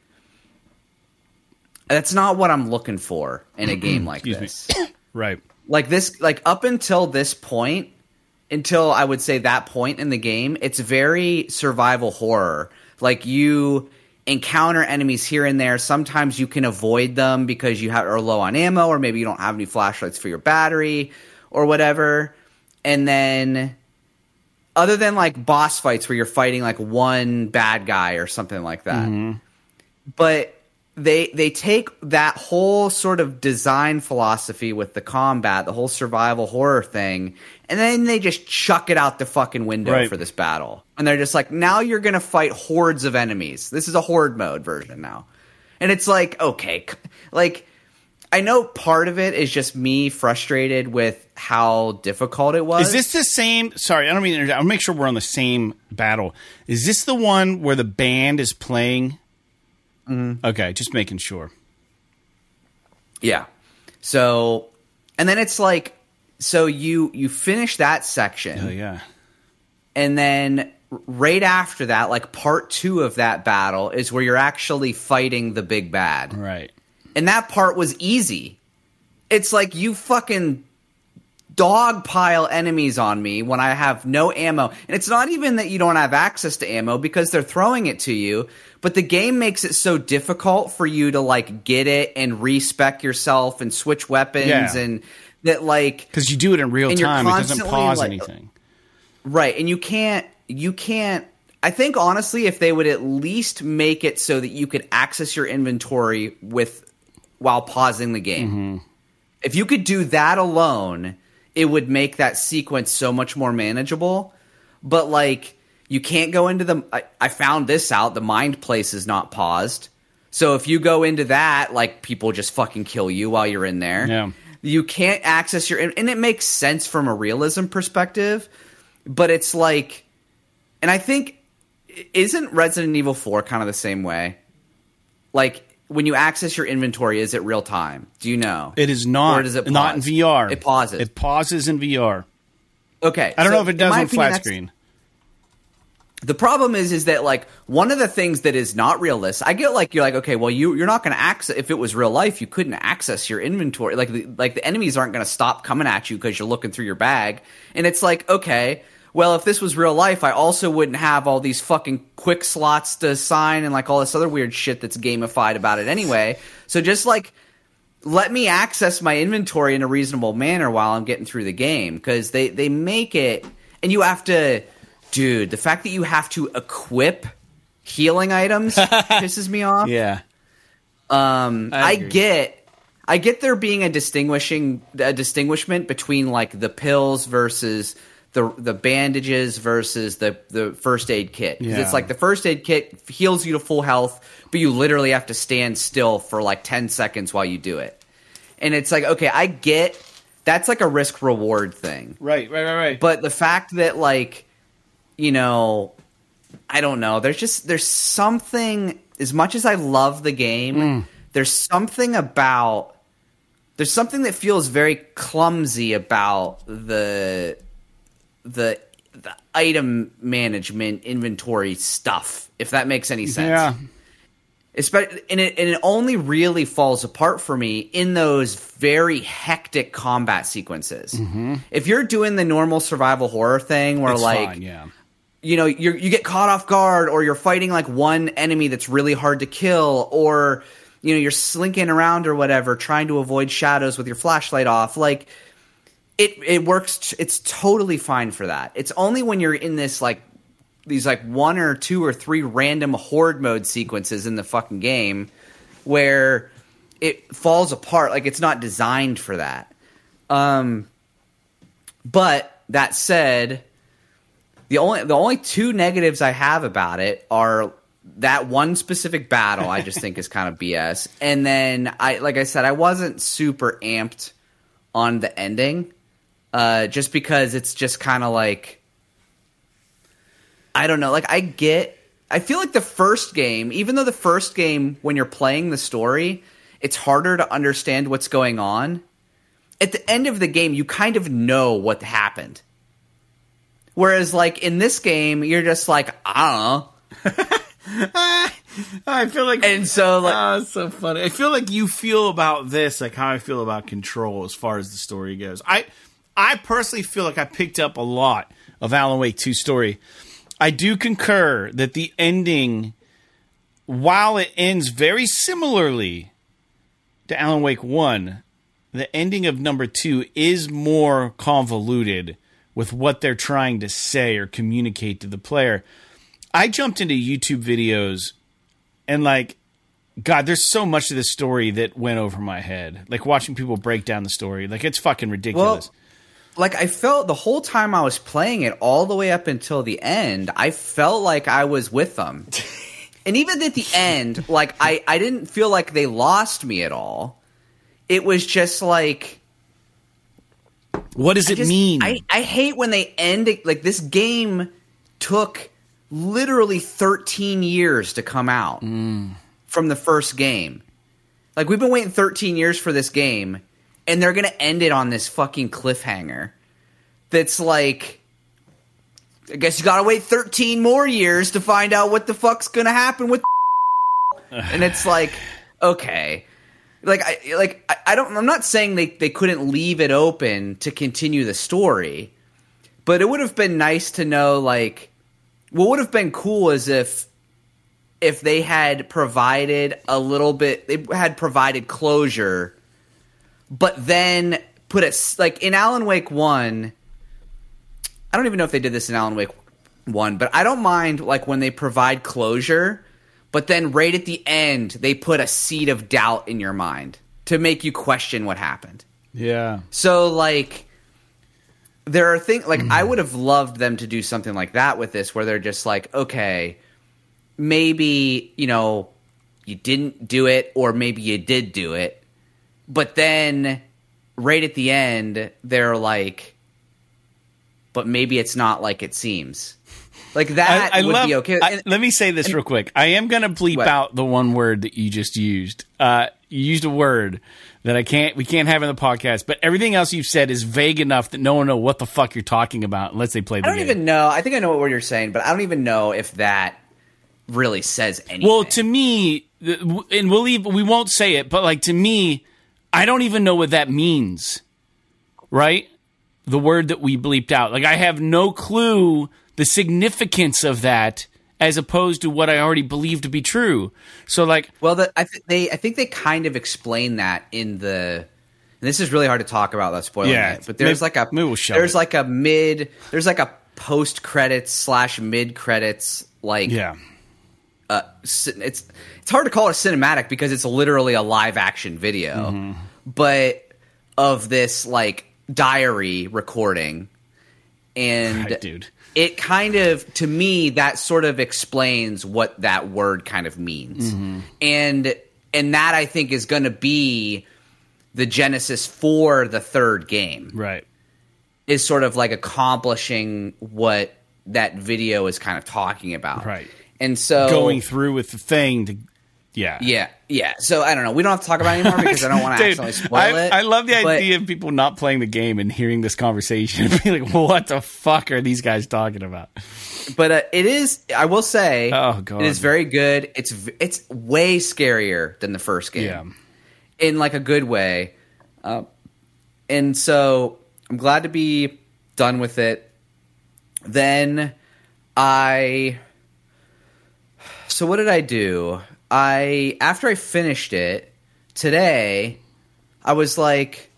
that's not what I'm looking for in a game like Excuse this. Right. Like this, like up until this point, until I would say that point in the game, it's very survival horror. Like you encounter enemies here and there. Sometimes you can avoid them because you have, are low on ammo, or maybe you don't have any flashlights for your battery, or whatever. And then, other than like boss fights where you're fighting like one bad guy or something like that, mm-hmm. but they they take that whole sort of design philosophy with the combat, the whole survival horror thing, and then they just chuck it out the fucking window Right. for this battle. And they're just like, now you're gonna fight hordes of enemies. This is a horde mode version now, and it's like, okay, like. I know part of it is just me frustrated with how difficult it was. Is this the same? Sorry, I don't mean. to. I'll make sure we're on the same battle. Is this the one where the band is playing? Mm-hmm. Okay, just making sure. Yeah. So, and then it's like, so you you finish that section, Oh yeah. and then right after that, like part two of that battle is where you're actually fighting the big bad, Right. and that part was easy. It's like you fucking dog pile enemies on me when I have no ammo. And it's not even that you don't have access to ammo because they're throwing it to you, but the game makes it so difficult for you to like get it and respec yourself and switch weapons Yeah. and that like Because you do it in real time. It doesn't pause like- anything. Right, and you can't you can't I think honestly if they would at least make it so that you could access your inventory with while pausing the game. Mm-hmm. If you could do that alone, it would make that sequence so much more manageable. But like you can't go into the I, I found this out, the mind place is not paused. So if you go into that, like people just fucking kill you while you're in there. Yeah. You can't access your and it makes sense from a realism perspective, but it's like and I think isn't Resident Evil 4 kind of the same way? Like when you access your inventory, is it real time? Do you know? It is not. Or does it not in? VR. It pauses. It pauses in VR. okay. I don't so know if it does on flat screen. The problem is, is that like one of the things that is not realistic. I get like you're like okay, well you you're not going to access if it was real life, you couldn't access your inventory. Like the, like the enemies aren't going to stop coming at you because you're looking through your bag. And it's like okay, well if this was real life, I also wouldn't have all these fucking quick slots to sign and like all this other weird shit that's gamified about it anyway. So just like let me access my inventory in a reasonable manner while I'm getting through the game because they they make it and you have to dude the fact that you have to equip healing items pisses me off Yeah. um I I, get I get there being a distinguishing a distinguishment between like the pills versus the the bandages versus the the first aid kit Yeah. it's like the first aid kit heals you to full health but you literally have to stand still for like 10 seconds while you do it and it's like okay I get that's like a risk reward thing Right. Right. Right. Right. but the fact that like you know i don't know there's just there's something as much as i love the game Mm. there's something about there's something that feels very clumsy about the the the item management inventory stuff if that makes any sense yeah. Espe- and it, and it only really falls apart for me in those very hectic combat sequences. If you're doing the normal survival horror thing where It's like fine, yeah. You know you you get caught off guard or you're fighting like one enemy that's really hard to kill or you know you're slinking around or whatever trying to avoid shadows with your flashlight off. Like it it works it's totally fine for that. It's only when you're in this like these like one or two or three random horde mode sequences in the fucking game where it falls apart. Like it's not designed for that. Um but that said the only the only two negatives I have about it are that one specific battle I just think is kind of BS, and then I like I said I wasn't super amped on the ending, uh, just because it's just kind of like I don't know. Like I get I feel like the first game, even though the first game when you're playing the story, it's harder to understand what's going on. At the end of the game, you kind of know what happened. Whereas like in this game, you're just like, I don't know. I feel like, And so like oh, it's so funny. I feel like you feel about this like how I feel about Control as far as the story goes. I, I personally feel like I picked up a lot of Alan Wake 2 story. I do concur that the ending, while it ends very similarly to Alan Wake 1, the ending of number 2 is more convoluted with what they're trying to say or communicate to the player. I jumped into YouTube videos and like God, there's so much of this story that went over my head. Like watching people break down the story. Like it's fucking ridiculous. like I felt the whole time I was playing it, all the way up until the end, I felt like I was with them. and even at the end, like I, I didn't feel like they lost me at all. It was just like what does it just- mean? I, I hate when they end it like this game took literally 13 years to come out mm. from the first game. Like we've been waiting 13 years for this game and they're going to end it on this fucking cliffhanger. That's like I guess you got to wait 13 more years to find out what the fuck's going to happen with and it's like okay like I like I, I don't I'm not saying they they couldn't leave it open to continue the story, but it would have been nice to know like what would have been cool is if if they had provided a little bit they had provided closure but then put it like in Alan Wake 1 I don't even know if they did this in Alan Wake 1 but I don't mind like when they provide closure but then right at the end they put a seed of doubt in your mind to make you question what happened yeah. so like there are things like I would have loved them to do something like that with this where they're just like, okay, maybe, you know, you didn't do it or maybe you did do it. But then right at the end they're like but maybe it's not like it seems. Like that I, I would love, be okay. I- let me say this real quick. I am going to bleep What? out the one word that you just used. Uh, you used a word that I can't, we can't have in the podcast, but everything else you've said is vague enough that no one know what the fuck you're talking about unless they play the I don't game. even know. I think I know what you're saying, but I don't even know if that really says anything. Well, to me, and we'll leave. We won't say it, but like to me, I don't even know what that means. Right? The word that we bleeped out. Like I have no clue the significance of that, as opposed to what I already believe to be true. So, like, Well, the, I th- they I think they kind of explain that in the. This is really hard to talk about without spoiling Yeah, it. But there's maybe- like a we'll there's it. like a mid there's like a post credits slash mid credits like yeah, uh, it's it's hard to call it a cinematic because it's literally a live action video, Mm-hmm. but of this like diary recording, and Right, dude. It kind of to me that sort of explains what that word kind of means, Mm-hmm. and and that I think is going to be the genesis for the third game right. is sort of like accomplishing what that video is kind of talking about, Right. And so Going through with the thing to, yeah, yeah, yeah. So I don't know. We don't have to talk about it anymore because I don't want to actually spoil I, it. I love the but- idea of people not playing the game and hearing this conversation and being like, "What the fuck are these guys talking about?" But uh, it is. I will say, Oh, God. it is very good. It's it's way scarier than the first game. Yeah. in like a good way. Uh, and so I'm glad to be done with it. Then I. So what did I do? I after I finished it today, I was like,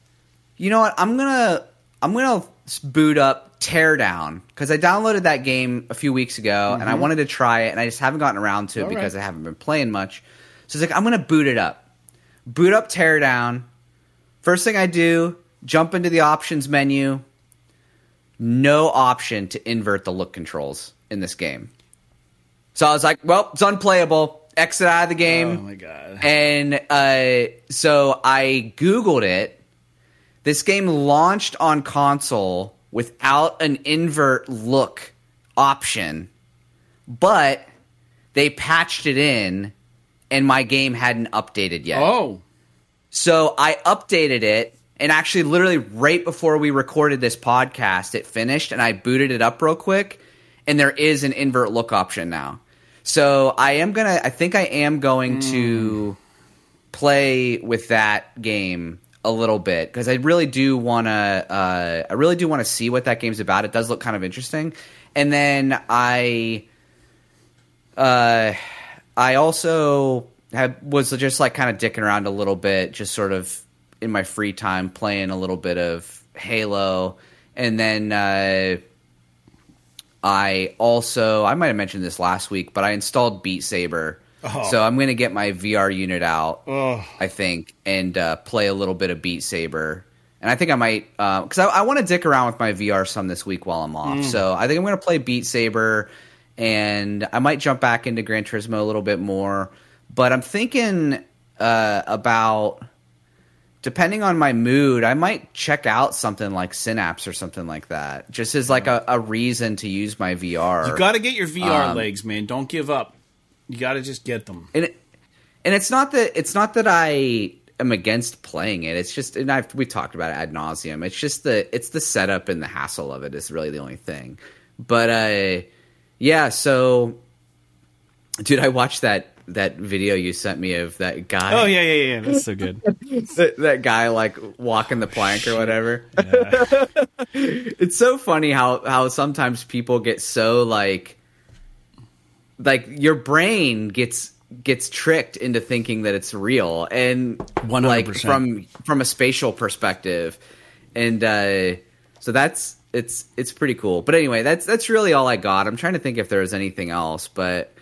you know what? I'm gonna I'm gonna boot up Teardown because I downloaded that game a few weeks ago and I mm-hmm. wanted to try it and I just haven't gotten around to it All because right. I haven't been playing much. So it's like I'm gonna boot it up, boot up Teardown. First thing I do, jump into the options menu. No option to invert the look controls in this game. So I was like, well, it's unplayable. Exit out of the game. Oh my god! And uh, so I Googled it. This game launched on console without an invert look option but they patched it in, and my game hadn't updated yet. Oh, So I updated it, and actually, literally right before we recorded this podcast, it finished, and I booted it up real quick, and there is an invert look option now. So I am gonna. I think I am going to play with that game a little bit because I really do want to. Uh, I really do want to see what that game's about. It does look kind of interesting, and then I. Uh, I also have was just like kind of dicking around a little bit, just sort of in my free time, playing a little bit of Halo, and then uh, I also I might have mentioned this last week, but I installed Beat Saber, Oh. so I'm going to get my VR unit out. Oh. I think, and uh, play a little bit of Beat Saber. And I think I might, because I, I want to dick around with my VR some this week while I'm off. So I think I'm going to play Beat Saber, and I might jump back into Gran Turismo a little bit more. But I'm thinking uh, about, depending on my mood, I might check out something like Synapse or something like that, just as like a, a reason to use my VR. you got to get your VR Um, legs, man. Don't give up. You got to just get them. and it, and it's not that it's not that I am against playing it. It's just and I've we talked about it ad nauseum. It's just the it's the setup and the hassle of it is really the only thing. But uh, yeah. So, dude, I watched that that video you sent me of that guy. Oh yeah, yeah, yeah. That's so good. that, that guy like walking the plank or whatever. it's so funny how how sometimes people get so like like your brain gets gets tricked into thinking that it's real and 100%. like from from a spatial perspective and uh so that's it's it's pretty cool but anyway that's that's really all i got i'm trying to think if there was anything else but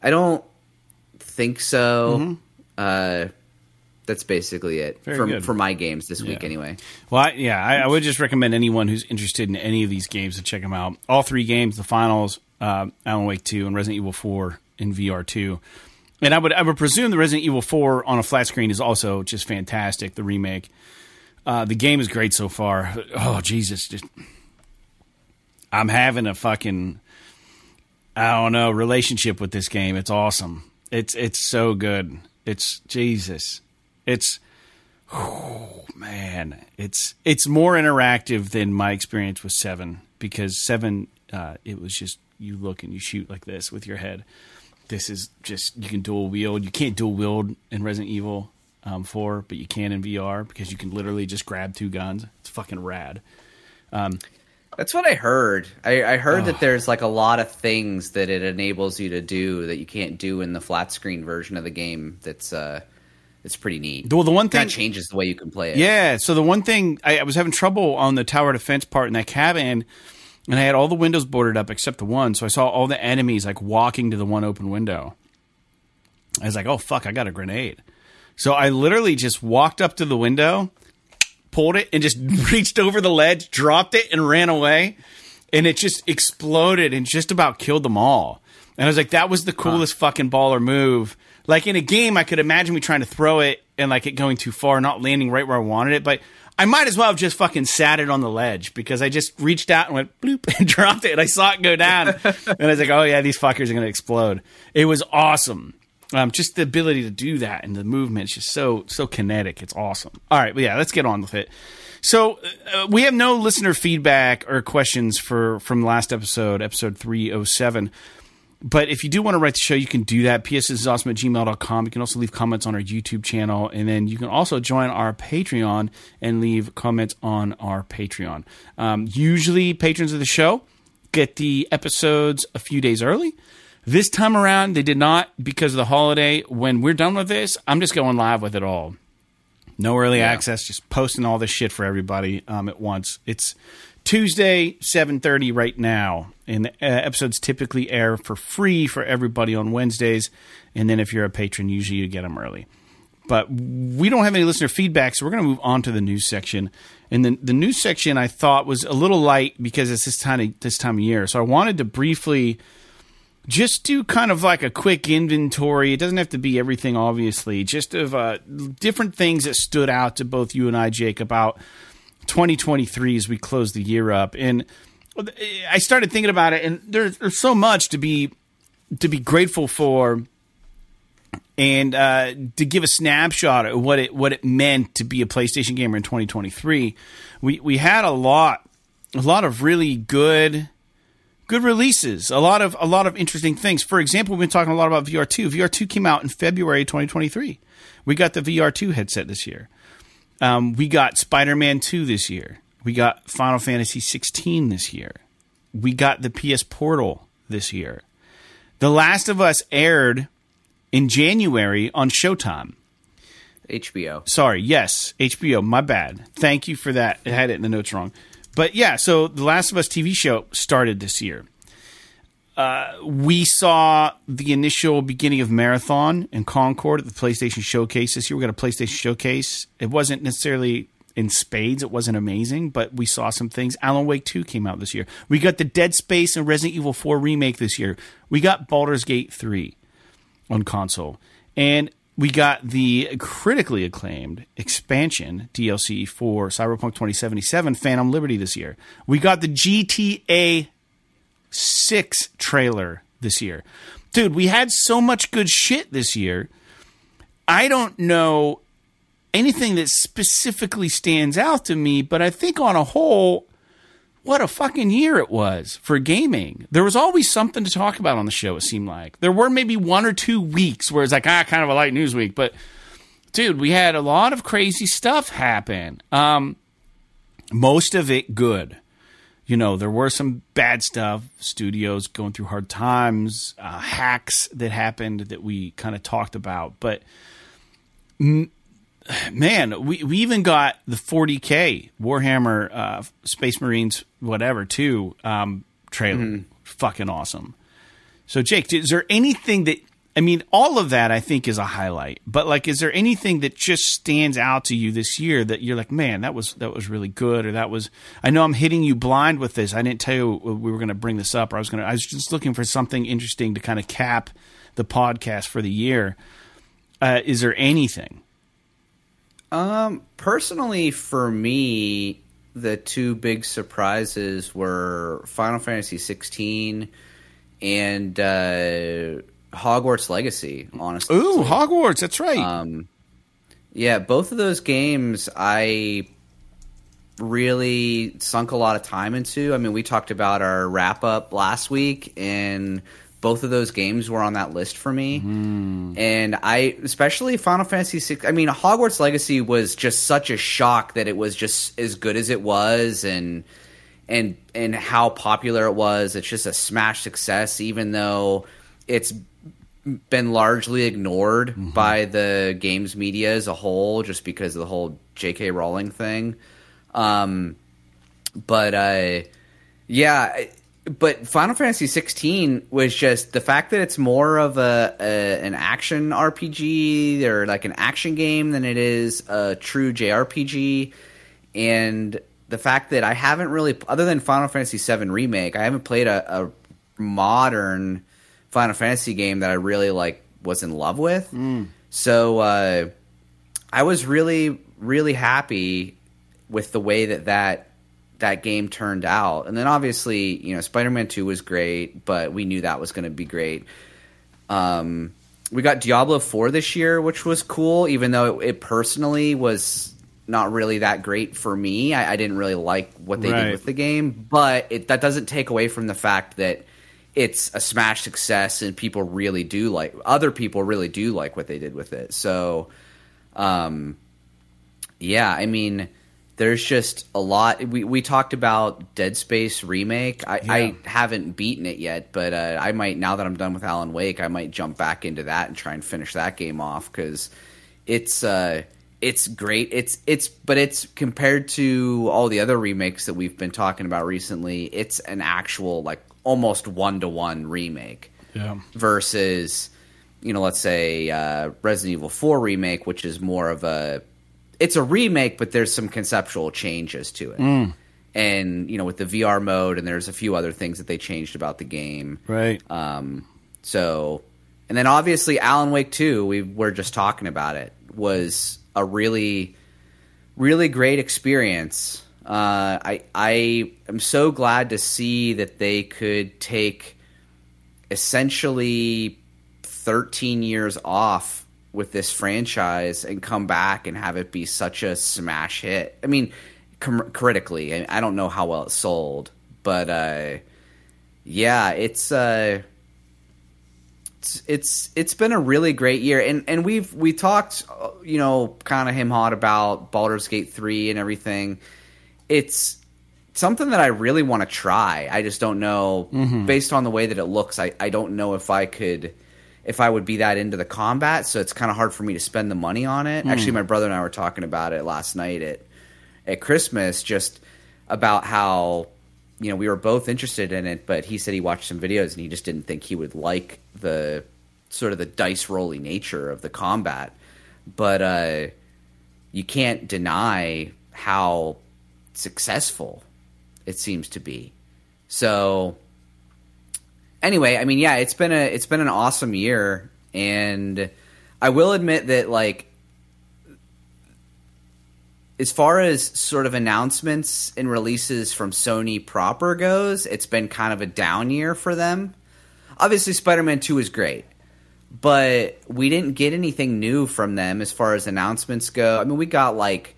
i don't think so uh that's basically it Mm-hmm. Very for good. for my games this week anyway Well, I, yeah, I, I would just recommend anyone who's interested in any of these games to check them out. All three games, the finals, uh, Alan Wake Two, and Resident Evil Four in VR two. And I would I would presume the Resident Evil Four on a flat screen is also just fantastic. The remake, uh, the game is great so far. Oh Jesus, just I'm having a fucking I don't know relationship with this game. It's awesome. It's it's so good. It's Jesus. It's oh man, it's it's more interactive than my experience with seven because seven, uh, it was just you look and you shoot like this with your head. This is just you can dual wield. You can't dual wield in Resident Evil um, four, but you can in VR because you can literally just grab two guns. It's fucking rad. That's what I heard. I, I heard that there's like a lot of things that it enables you to do that you can't do in the flat screen version of the game. That's uh, it's pretty neat. Well, the one thing that changes the way you can play it. Yeah. So the one thing I, I was having trouble on the tower defense part in that cabin, and I had all the windows boarded up except the one. So I saw all the enemies like walking to the one open window. I was like, "Oh fuck, I got a grenade." So I literally just walked up to the window, pulled it, and just reached over the ledge, dropped it, and ran away. And it just exploded and just about killed them all. And I was like, that was the coolest fucking baller move. Like in a game, I could imagine me trying to throw it and like it going too far, not landing right where I wanted it. But I might as well have just fucking sat it on the ledge because I just reached out and went bloop and dropped it and I saw it go down. and I was like, oh yeah, these fuckers are going to explode. It was awesome. Um, just the ability to do that and the movement is just so so kinetic. It's awesome. All right, but yeah, let's get on with it. So uh, we have no listener feedback or questions for from last episode, episode three oh seven. But if you do want to write the show, you can do that. PS awesome at gmail.com. You can also leave comments on our YouTube channel. And then you can also join our Patreon and leave comments on our Patreon. Um, usually, patrons of the show get the episodes a few days early. This time around, they did not because of the holiday. When we're done with this, I'm just going live with it all. No early access, just posting all this shit for everybody um, at once. It's Tuesday, 7:30 right now, and the uh, episodes typically air for free for everybody on Wednesdays, and then if you're a patron, usually you get them early. But we don't have any listener feedback, so we're going to move on to the news section. And the the news section I thought was a little light because it's this time of, this time of year. So I wanted to briefly just do kind of like a quick inventory. It doesn't have to be everything, obviously, just of uh, different things that stood out to both you and I, Jake, about 2023 as we close the year up. And I started thinking about it, and there's, there's so much to be to be grateful for and uh, to give a snapshot of what it what it meant to be a PlayStation gamer in 2023, we we had a lot a lot of really good good releases, a lot of a lot of interesting things. For example, we've been talking a lot about VR2. VR2 came out in February 2023. We got the VR2 headset this year. Um, we got Spider-Man 2 this year. We got Final Fantasy 16 this year. We got the PS Portal this year. The Last of Us aired in January on Showtime. HBO. Sorry, yes, HBO. My bad. Thank you for that. I had it in the notes wrong. But yeah, so the Last of Us TV show started this year. Uh, we saw the initial beginning of Marathon and Concord at the PlayStation Showcase this year. We got a PlayStation Showcase. It wasn't necessarily in spades. It wasn't amazing, but we saw some things. Alan Wake 2 came out this year. We got the Dead Space and Resident Evil 4 remake this year. We got Baldur's Gate 3 on console. And we got the critically acclaimed expansion DLC for Cyberpunk 2077 Phantom Liberty this year. We got the GTA 6 trailer this year. Dude, we had so much good shit this year. I don't know anything that specifically stands out to me, but I think on a whole, what a fucking year it was for gaming. There was always something to talk about on the show, it seemed like. There were maybe one or two weeks where it's like, ah, kind of a light news week, but dude, we had a lot of crazy stuff happen. Um, most of it good. You know, there were some bad stuff, studios going through hard times, uh, hacks that happened that we kind of talked about, but man, we, we even got the 40k Warhammer uh, Space Marines whatever too um, trailer. Mm-hmm. Fucking awesome. So Jake, is there anything that I mean, all of that I think is a highlight. But like, is there anything that just stands out to you this year that you're like, man, that was that was really good, or that was? I know I'm hitting you blind with this. I didn't tell you we were going to bring this up, or I was going to. I was just looking for something interesting to kind of cap the podcast for the year. Uh, is there anything? Um, personally, for me, the two big surprises were Final Fantasy 16 and uh, Hogwarts Legacy. Honestly, ooh, Hogwarts. That's right. Um, yeah, both of those games I really sunk a lot of time into. I mean, we talked about our wrap up last week, and both of those games were on that list for me. Mm. And I, especially Final Fantasy VI, I mean, Hogwarts Legacy was just such a shock that it was just as good as it was and, and, and how popular it was. It's just a smash success, even though it's been largely ignored mm-hmm. by the games media as a whole, just because of the whole J.K. Rowling thing. Um, but, uh, yeah, but Final Fantasy 16 was just the fact that it's more of a, a, an action RPG or like an action game than it is a true JRPG, and the fact that I haven't really, other than Final Fantasy 7 remake, I haven't played a, a modern Final Fantasy game that I really like was in love with. Mm. So uh, I was really really happy with the way that that that game turned out. And then obviously, you know, Spider Man Two was great, but we knew that was going to be great. Um, we got Diablo Four this year, which was cool, even though it, it personally was not really that great for me. I, I didn't really like what they right. did with the game, but it, that doesn't take away from the fact that it's a smash success and people really do like other people really do like what they did with it. So, um, yeah, I mean there's just a lot. We we talked about Dead Space remake. I, yeah. I haven't beaten it yet, but uh, I might now that I'm done with Alan Wake, I might jump back into that and try and finish that game off because it's uh, it's great. It's it's but it's compared to all the other remakes that we've been talking about recently. It's an actual like almost one to one remake. Yeah. Versus, you know, let's say uh, Resident Evil Four remake, which is more of a it's a remake, but there's some conceptual changes to it. Mm. And you know, with the VR mode, and there's a few other things that they changed about the game. Right. Um. So, and then obviously Alan Wake Two, we were just talking about it, was a really, really great experience. Uh, I I am so glad to see that they could take essentially 13 years off with this franchise and come back and have it be such a smash hit. I mean, com- critically, I, I don't know how well it sold, but uh, yeah, it's uh, it's it's it's been a really great year, and and we've we talked, uh, you know, kind of him hot about Baldur's Gate three and everything. It's something that I really want to try. I just don't know, based on the way that it looks. I I don't know if I could. If I would be that into the combat, so it's kind of hard for me to spend the money on it. Actually, my brother and I were talking about it last night at at Christmas, just about how you know we were both interested in it, but he said he watched some videos and he just didn't think he would like the sort of the dice rolly nature of the combat. But uh, you can't deny how successful it seems to be. So anyway, I mean, yeah, it's been a it's been an awesome year, and I will admit that like as far as sort of announcements and releases from Sony proper goes, it's been kind of a down year for them. Obviously, Spider Man 2 is great, but we didn't get anything new from them as far as announcements go. I mean, we got like,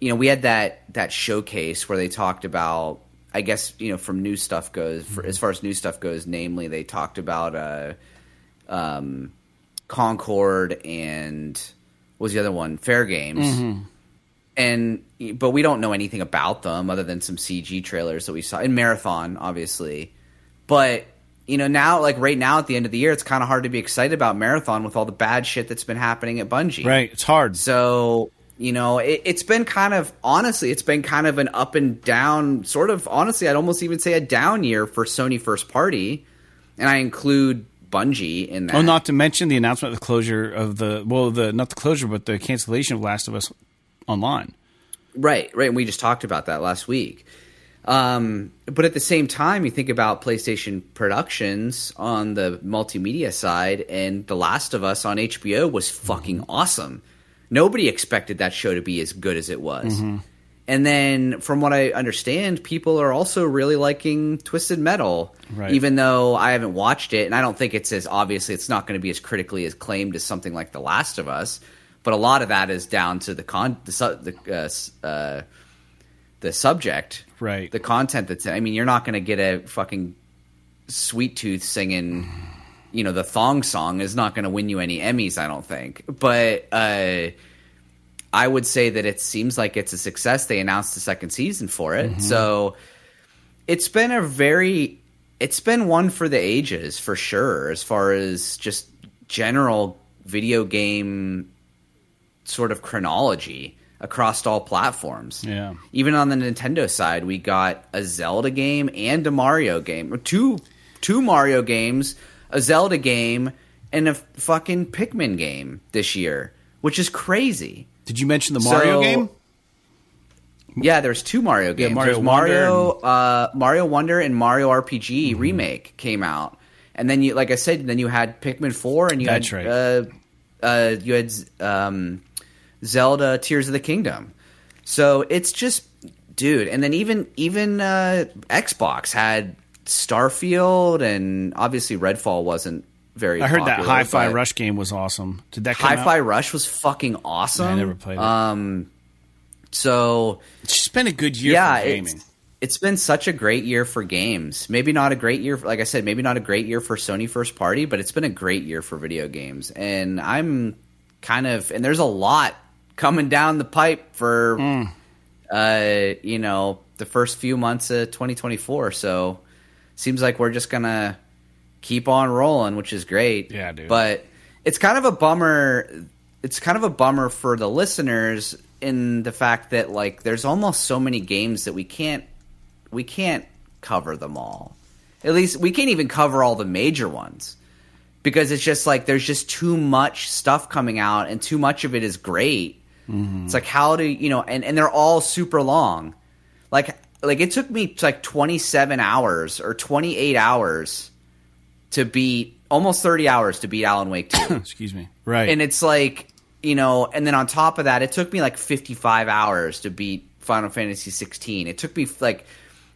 you know, we had that that showcase where they talked about, I guess, you know, from new stuff goes, for, as far as new stuff goes, namely, they talked about uh, um, Concord and what was the other one? Fair Games and but we don't know anything about them other than some CG trailers that we saw in Marathon, obviously. But you know, now like right now at the end of the year, it's kind of hard to be excited about Marathon with all the bad shit that's been happening at Bungie. Right. It's hard. So you know, it, it's been kind of honestly, it's been kind of an up and down sort of. Honestly, I'd almost even say a down year for Sony first party, and I include Bungie in that. Oh, not to mention the announcement of the closure of the well, the not the closure, but the cancellation of Last of Us Online. Right, right. And we just talked about that last week. Um, but at the same time, you think about PlayStation Productions on the multimedia side, and The Last of Us on HBO was fucking awesome. Nobody expected that show to be as good as it was. And then, from what I understand, people are also really liking Twisted Metal, Right. even though I haven't watched it, and I don't think it's as obviously it's not going to be as critically acclaimed as something like The Last of Us. But a lot of that is down to the con the su- the uh, uh, the subject, Right. The content that's. I mean, you're not going to get a fucking sweet tooth singing. You know, the thong song is not going to win you any Emmys, I don't think. But uh, I would say that it seems like it's a success. They announced the second season for it, so it's been a very it's been one for the ages for sure as far as just general video game sort of chronology across all platforms. Yeah. Even on the Nintendo side, we got a Zelda game and a Mario game. Two two Mario games, a Zelda game, and a fucking Pikmin game this year, which is crazy. Did you mention the Mario So- game? Yeah, there's two Mario games. Mario there's Wonder Mario, and- uh, Mario Wonder and Mario RPG remake came out, and then you, like I said, then you had Pikmin Four, and you That's had right. uh, uh, you had um, Zelda Tears of the Kingdom. So it's just, dude, and then even even uh, Xbox had Starfield, and obviously Redfall wasn't very. I heard that popular, Hi-Fi Rush game was awesome. Did that come Hi-Fi out? Rush was fucking awesome. I never played it. Um, so It's just been a good year yeah, for gaming. it's, it's been such a great year for games. Maybe not a great year, like I said, maybe not a great year for Sony first party, but it's been a great year for video games. And I'm kind of, and there's a lot coming down the pipe for, Hmm. uh, you know, the first few months of 2024. So seems like we're just gonna keep on rolling, which is great. Yeah, dude. But it's kind of a bummer. It's kind of a bummer for the listeners in the fact that like there's almost so many games that we can't we can't cover them all. At least we can't even cover all the major ones because it's just like there's just too much stuff coming out and too much of it is great. Mm-hmm. It's like how do you know? And and they're all super long. Like like it took me like 27 hours or 28 hours to beat almost 30 hours to beat Alan Wake 2. Excuse me. Right. and it's like you know and then on top of that it took me like 55 hours to beat final fantasy 16 it took me like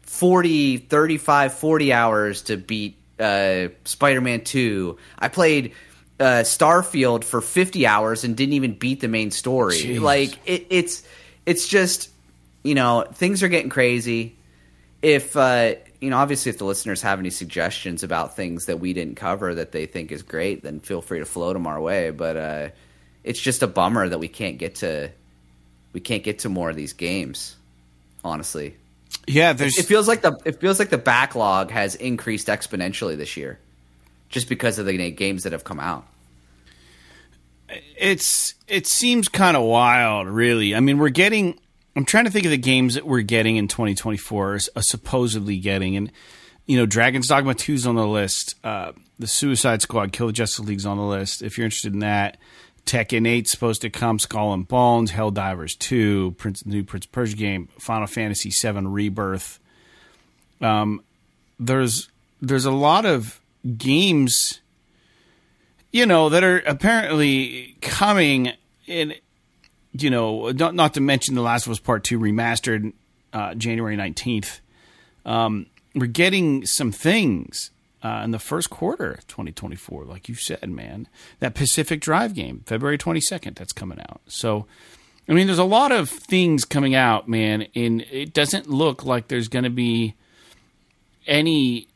40 35 40 hours to beat uh, Spider Man Two. I played uh, Starfield for fifty hours and didn't even beat the main story. Jeez. Like it, it's it's just you know things are getting crazy. If uh, you know, obviously, if the listeners have any suggestions about things that we didn't cover that they think is great, then feel free to float them our way. But uh, it's just a bummer that we can't get to we can't get to more of these games. Honestly, Yeah, there's it feels like the it feels like the backlog has increased exponentially this year, just because of the games that have come out. it's it seems kind of wild, really. I mean, we're getting. I'm trying to think of the games that we're getting in 2024, uh, supposedly getting, and you know, Dragon's Dogma 2's on the list. Uh, the Suicide Squad, Kill the Justice League's on the list. If you're interested in that, Tekken 8's supposed to come. Skull and Bones, Helldivers 2, Prince, new Prince of Persia game, Final Fantasy 7 Rebirth. Um, there's there's a lot of games you know, that are apparently coming in, you know, not, not to mention The Last of Us Part 2 remastered uh, January 19th. Um, we're getting some things uh, in the first quarter of 2024, like you said, man. That Pacific Drive game, February 22nd, that's coming out. So, I mean, there's a lot of things coming out, man, and it doesn't look like there's going to be any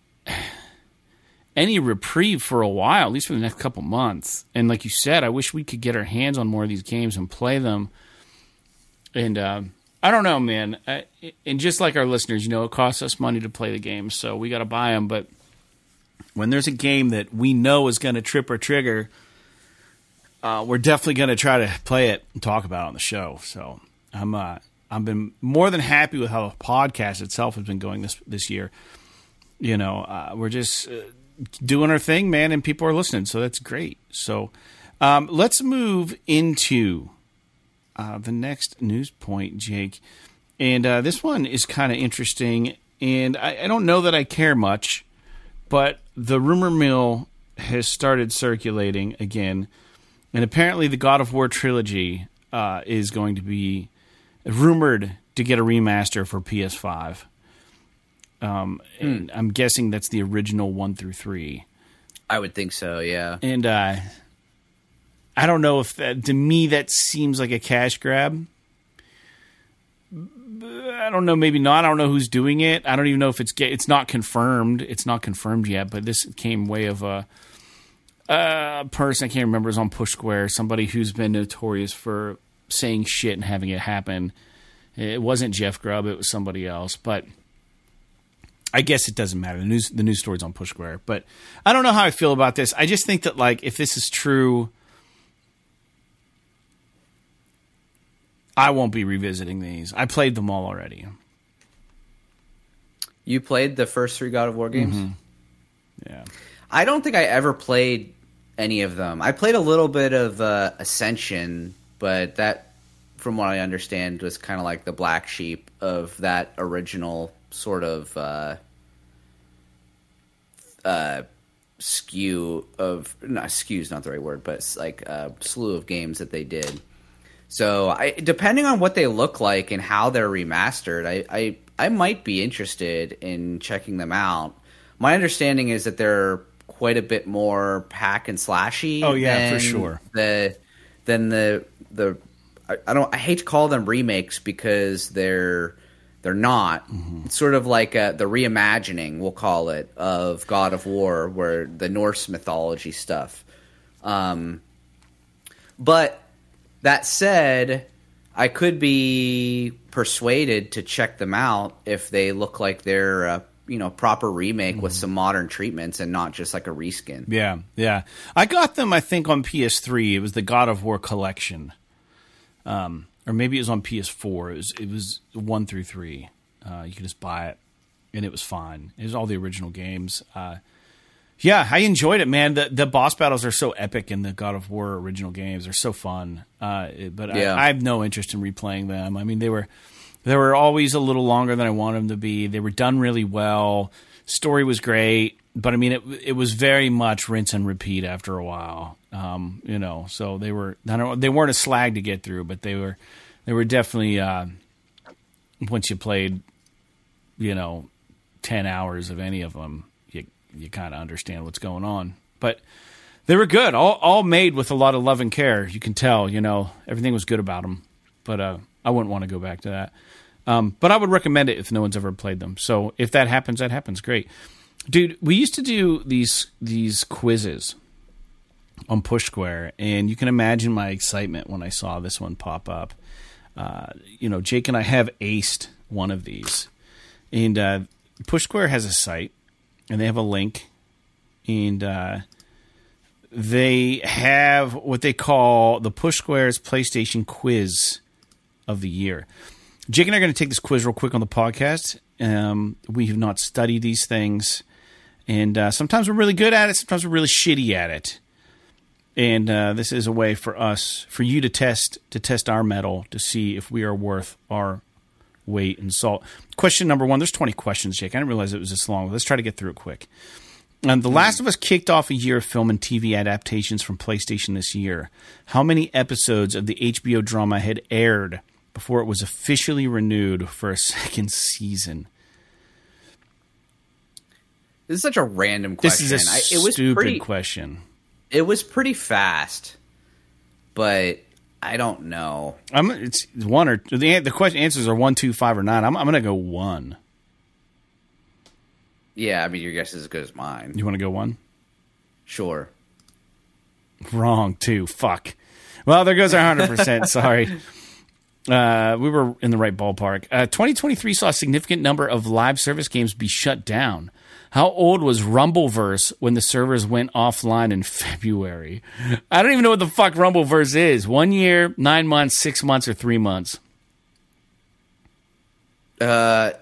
any reprieve for a while, at least for the next couple months. And like you said, I wish we could get our hands on more of these games and play them. And uh, I don't know, man. I, and just like our listeners, you know, it costs us money to play the games, so we got to buy them. But when there's a game that we know is going to trip or trigger, uh, we're definitely going to try to play it and talk about it on the show. So I'm uh, I've been more than happy with how the podcast itself has been going this this year. You know, uh, we're just uh, doing our thing, man, and people are listening, so that's great. So um, let's move into uh, the next news point, Jake. And uh, this one is kind of interesting, and I, I don't know that I care much, but the rumor mill has started circulating again, and apparently the God of War trilogy uh, is going to be rumored to get a remaster for PS5. Um, and I'm guessing that's the original one through three. I would think so. Yeah. And uh, I don't know if that to me that seems like a cash grab. I don't know, maybe not. I don't know who's doing it. I don't even know if it's it's not confirmed. It's not confirmed yet, but this came way of a, a person I can't remember is on Push Square, somebody who's been notorious for saying shit and having it happen. It wasn't Jeff Grubb, it was somebody else, but I guess it doesn't matter. The news the news story's on Push Square, but I don't know how I feel about this. I just think that like if this is true, I won't be revisiting these. I played them all already. You played the first three God of War games? Yeah. I don't think I ever played any of them. I played a little bit of uh, Ascension, but that, from what I understand, was kind of like the black sheep of that original sort of uh, uh, skew of not skew is not the right word, but it's like a slew of games that they did. So, I, depending on what they look like and how they're remastered, I, I I might be interested in checking them out. My understanding is that they're quite a bit more hack and slashy. Oh, yeah, for sure. The than the the I, I don't I hate to call them remakes because they're they're not. Mm-hmm. It's sort of like a, the reimagining, we'll call it, of God of War, where the Norse mythology stuff. Um, but that said, I could be persuaded to check them out if they look like they're a you know proper remake with some modern treatments and not just like a reskin. Yeah, yeah. I got them. I think on PS3. It was the God of War collection, um, or maybe it was on PS4. It was it was one through three. Uh, you could just buy it, and it was fine. It was all the original games. Uh, yeah, I enjoyed it, man. The the boss battles are so epic in the God of War original games. They're so fun. Uh, but Yeah. I, I have no interest in replaying them. I mean, they were they were always a little longer than I wanted them to be. They were done really well. Story was great, but I mean, it it was very much rinse and repeat after a while. Um, you know, so they were I don't they weren't a slag to get through, but they were they were definitely uh, once you played, you know, ten hours of any of them, you you kind of understand what's going on. But they were good, all all made with a lot of love and care. You can tell, you know, everything was good about them. But uh, I wouldn't want to go back to that. Um, but I would recommend it if no one's ever played them. So if that happens, that happens. Great, dude. We used to do these these quizzes on Push Square, and you can imagine my excitement when I saw this one pop up. Uh, you know, Jake and I have aced one of these, and uh, Push Square has a site, and they have a link, and uh, they have what they call the Push Squares PlayStation Quiz of the year. Jake and I are going to take this quiz real quick on the podcast. Um, we have not studied these things, and uh, sometimes we're really good at it. Sometimes we're really shitty at it. And uh, this is a way for us, for you to test to test our mettle to see if we are worth our weight in salt. Question number one. There's 20 questions, Jake. I didn't realize it was this long. Let's try to get through it quick. And The Last of Us kicked off a year of film and TV adaptations from PlayStation this year. How many episodes of the HBO drama had aired before it was officially renewed for a second season? This is such a random question. This is a I, it was stupid pretty, question. It was pretty fast, but I don't know. I'm it's one or the the question answers are one, two, five, or nine. I'm I'm gonna go one. Yeah, I mean your guess is as good as mine. You want to go one? Sure. Wrong two. Fuck. Well, there goes our hundred percent. Sorry. Uh, we were in the right ballpark. Uh, 2023 saw a significant number of live service games be shut down. How old was Rumbleverse when the servers went offline in February? I don't even know what the fuck Rumbleverse is. One year, nine months, six months, or three months? Uh,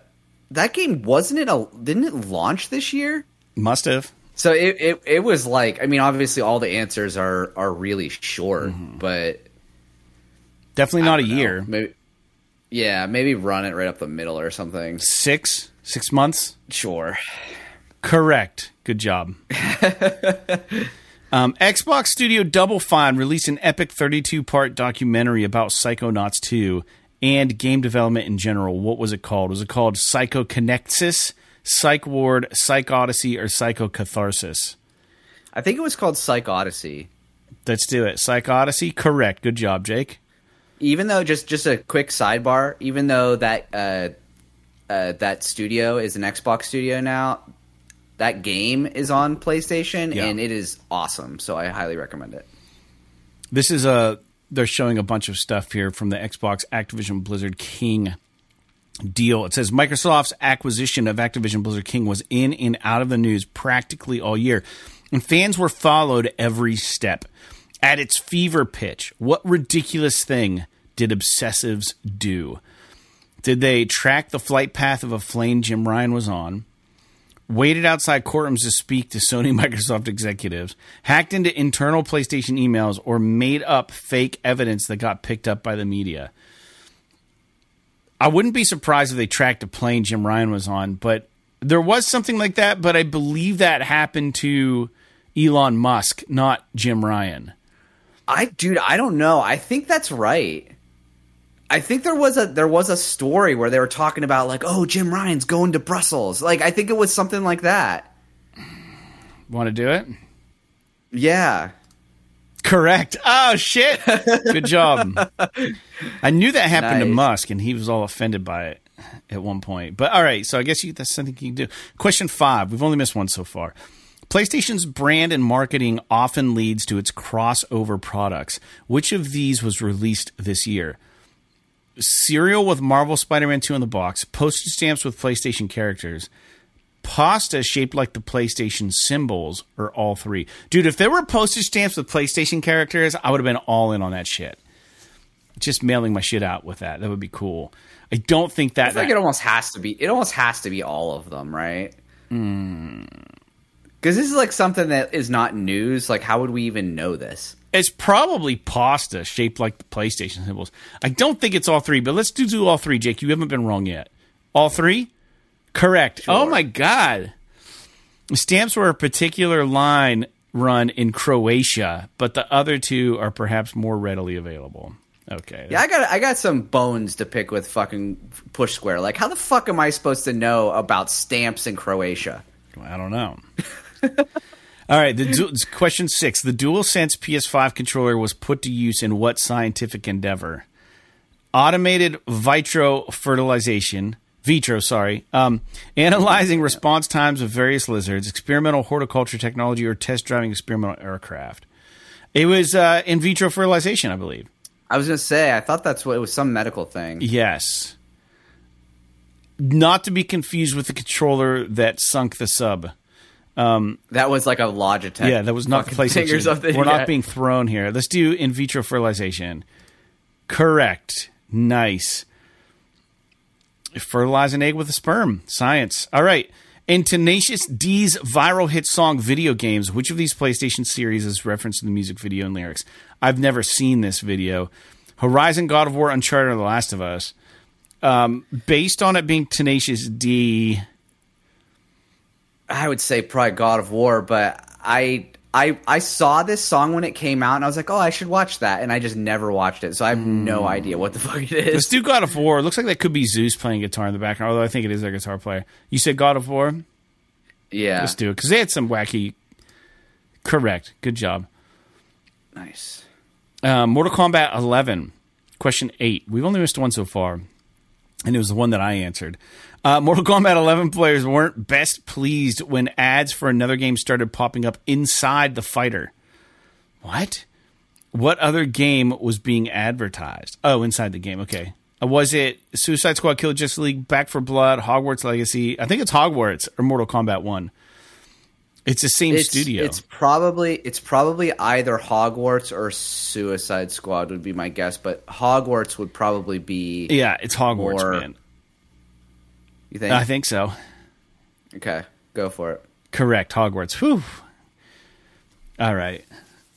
that game wasn't it a didn't it launch this year? Must have. So it, it it was like I mean obviously all the answers are are really short, Mm-hmm. but Definitely not a know. year. Maybe yeah, maybe run it right up the middle or something. Six, six months. Sure. Correct. Good job. um, Xbox Studio Double Fine released an epic 32 part documentary about Psychonauts 2 and game development in general. What was it called? Was it called Psychoconnexus, Psych Ward, Psych Odyssey, or Psychocatharsis? I think it was called Psych Odyssey. Let's do it. Psych Odyssey? Correct. Good job, Jake. Even though just just a quick sidebar, even though that uh, uh, that studio is an Xbox studio now, that game is on PlayStation Yeah. and it is awesome. So I highly recommend it. This is a. They're showing a bunch of stuff here from the Xbox Activision Blizzard King deal. It says Microsoft's acquisition of Activision Blizzard King was in and out of the news practically all year, and fans were followed every step. At its fever pitch, what ridiculous thing did obsessives do? Did they track the flight path of a plane Jim Ryan was on? Waited outside courtrooms to speak to Sony Microsoft executives, hacked into internal PlayStation emails, or made up fake evidence that got picked up by the media. I wouldn't be surprised if they tracked a plane Jim Ryan was on, but there was something like that, but I believe that happened to Elon Musk, not Jim Ryan. I dude, I don't know. I think that's right. I think there was a there was a story where they were talking about like, oh, Jim Ryan's going to Brussels. Like I think it was something like that. Want to do it? Yeah. Correct. Oh shit! Good job. I knew that happened to Musk, and he was all offended by it at one point. But all right, so I guess you, that's something you can do. Question five. We've only missed one so far. PlayStation's brand and marketing often leads to its crossover products. Which of these was released this year? Cereal with Marvel Spider-Man 2 in the box, postage stamps with PlayStation characters, pasta shaped like the PlayStation symbols, or all three. Dude, if there were postage stamps with PlayStation characters, I would have been all in on that shit. Just mailing my shit out with that. That would be cool. I don't think that. I feel like it almost has to be. It almost has to be all of them, right? Hmm. Because this is like something that is not news. Like, how would we even know this? It's probably pasta shaped like the PlayStation symbols. I don't think it's all three, but let's do, do all three, Jake. You haven't been wrong yet. All three? Correct. Oh my God. Stamps were a particular line run in Croatia, but the other two are perhaps more readily available. Okay. Yeah, I got I got some bones to pick with fucking Push Square. Like, how the fuck am I supposed to know about stamps in Croatia? I don't know. All right, the du- question six: The DualSense PS5 controller was put to use in what scientific endeavor? Automated vitro fertilization, vitro, sorry, um, analyzing response times of various lizards, experimental horticulture technology, or test driving experimental aircraft. It was uh, in vitro fertilization, I believe. I was gonna say, I thought that's what it was some medical thing. Yes. Not to be confused with the controller that sunk the sub. That was like a Logitech. Yeah, that was not the fucking or something. We're yeah. not being thrown here. Let's do in vitro fertilization. Correct. Nice. Fertilize an egg with a sperm. Science. All right. In Tenacious D's viral hit song Video Games, which of these PlayStation series is referenced in the music video and lyrics? I've never seen this video. Horizon, God of War, Uncharted, The Last of Us. Um, based on it being Tenacious D, I would say probably God of War, but I I I saw this song when it came out and I was like, oh, I should watch that, and I just never watched it, so I have no idea what the fuck it is. Let's do God of War. It looks like that could be Zeus playing guitar in the background, although I think it is their guitar player. You said God of War? Yeah, Let's do it. Because they had some wacky. Correct. Good job. nice. Uh, Mortal Kombat 11, question 8. We've only missed one so far, and it was the one that I answered. Uh, Mortal Kombat 11 players weren't best pleased when ads for another game started popping up inside the fighter. What? What other game was being advertised? Oh, inside the game. Okay. Uh, was it Suicide Squad, Kill Justice League, Back 4 Blood, Hogwarts Legacy? I think it's Hogwarts or Mortal Kombat 1. It's the same It's, studio. It's probably it's probably either Hogwarts or Suicide Squad would be my guess, but Hogwarts would probably be. yeah, it's Hogwarts, Or- man. You think? I think so. okay, go for it. Correct. Hogwarts. Whew. All right.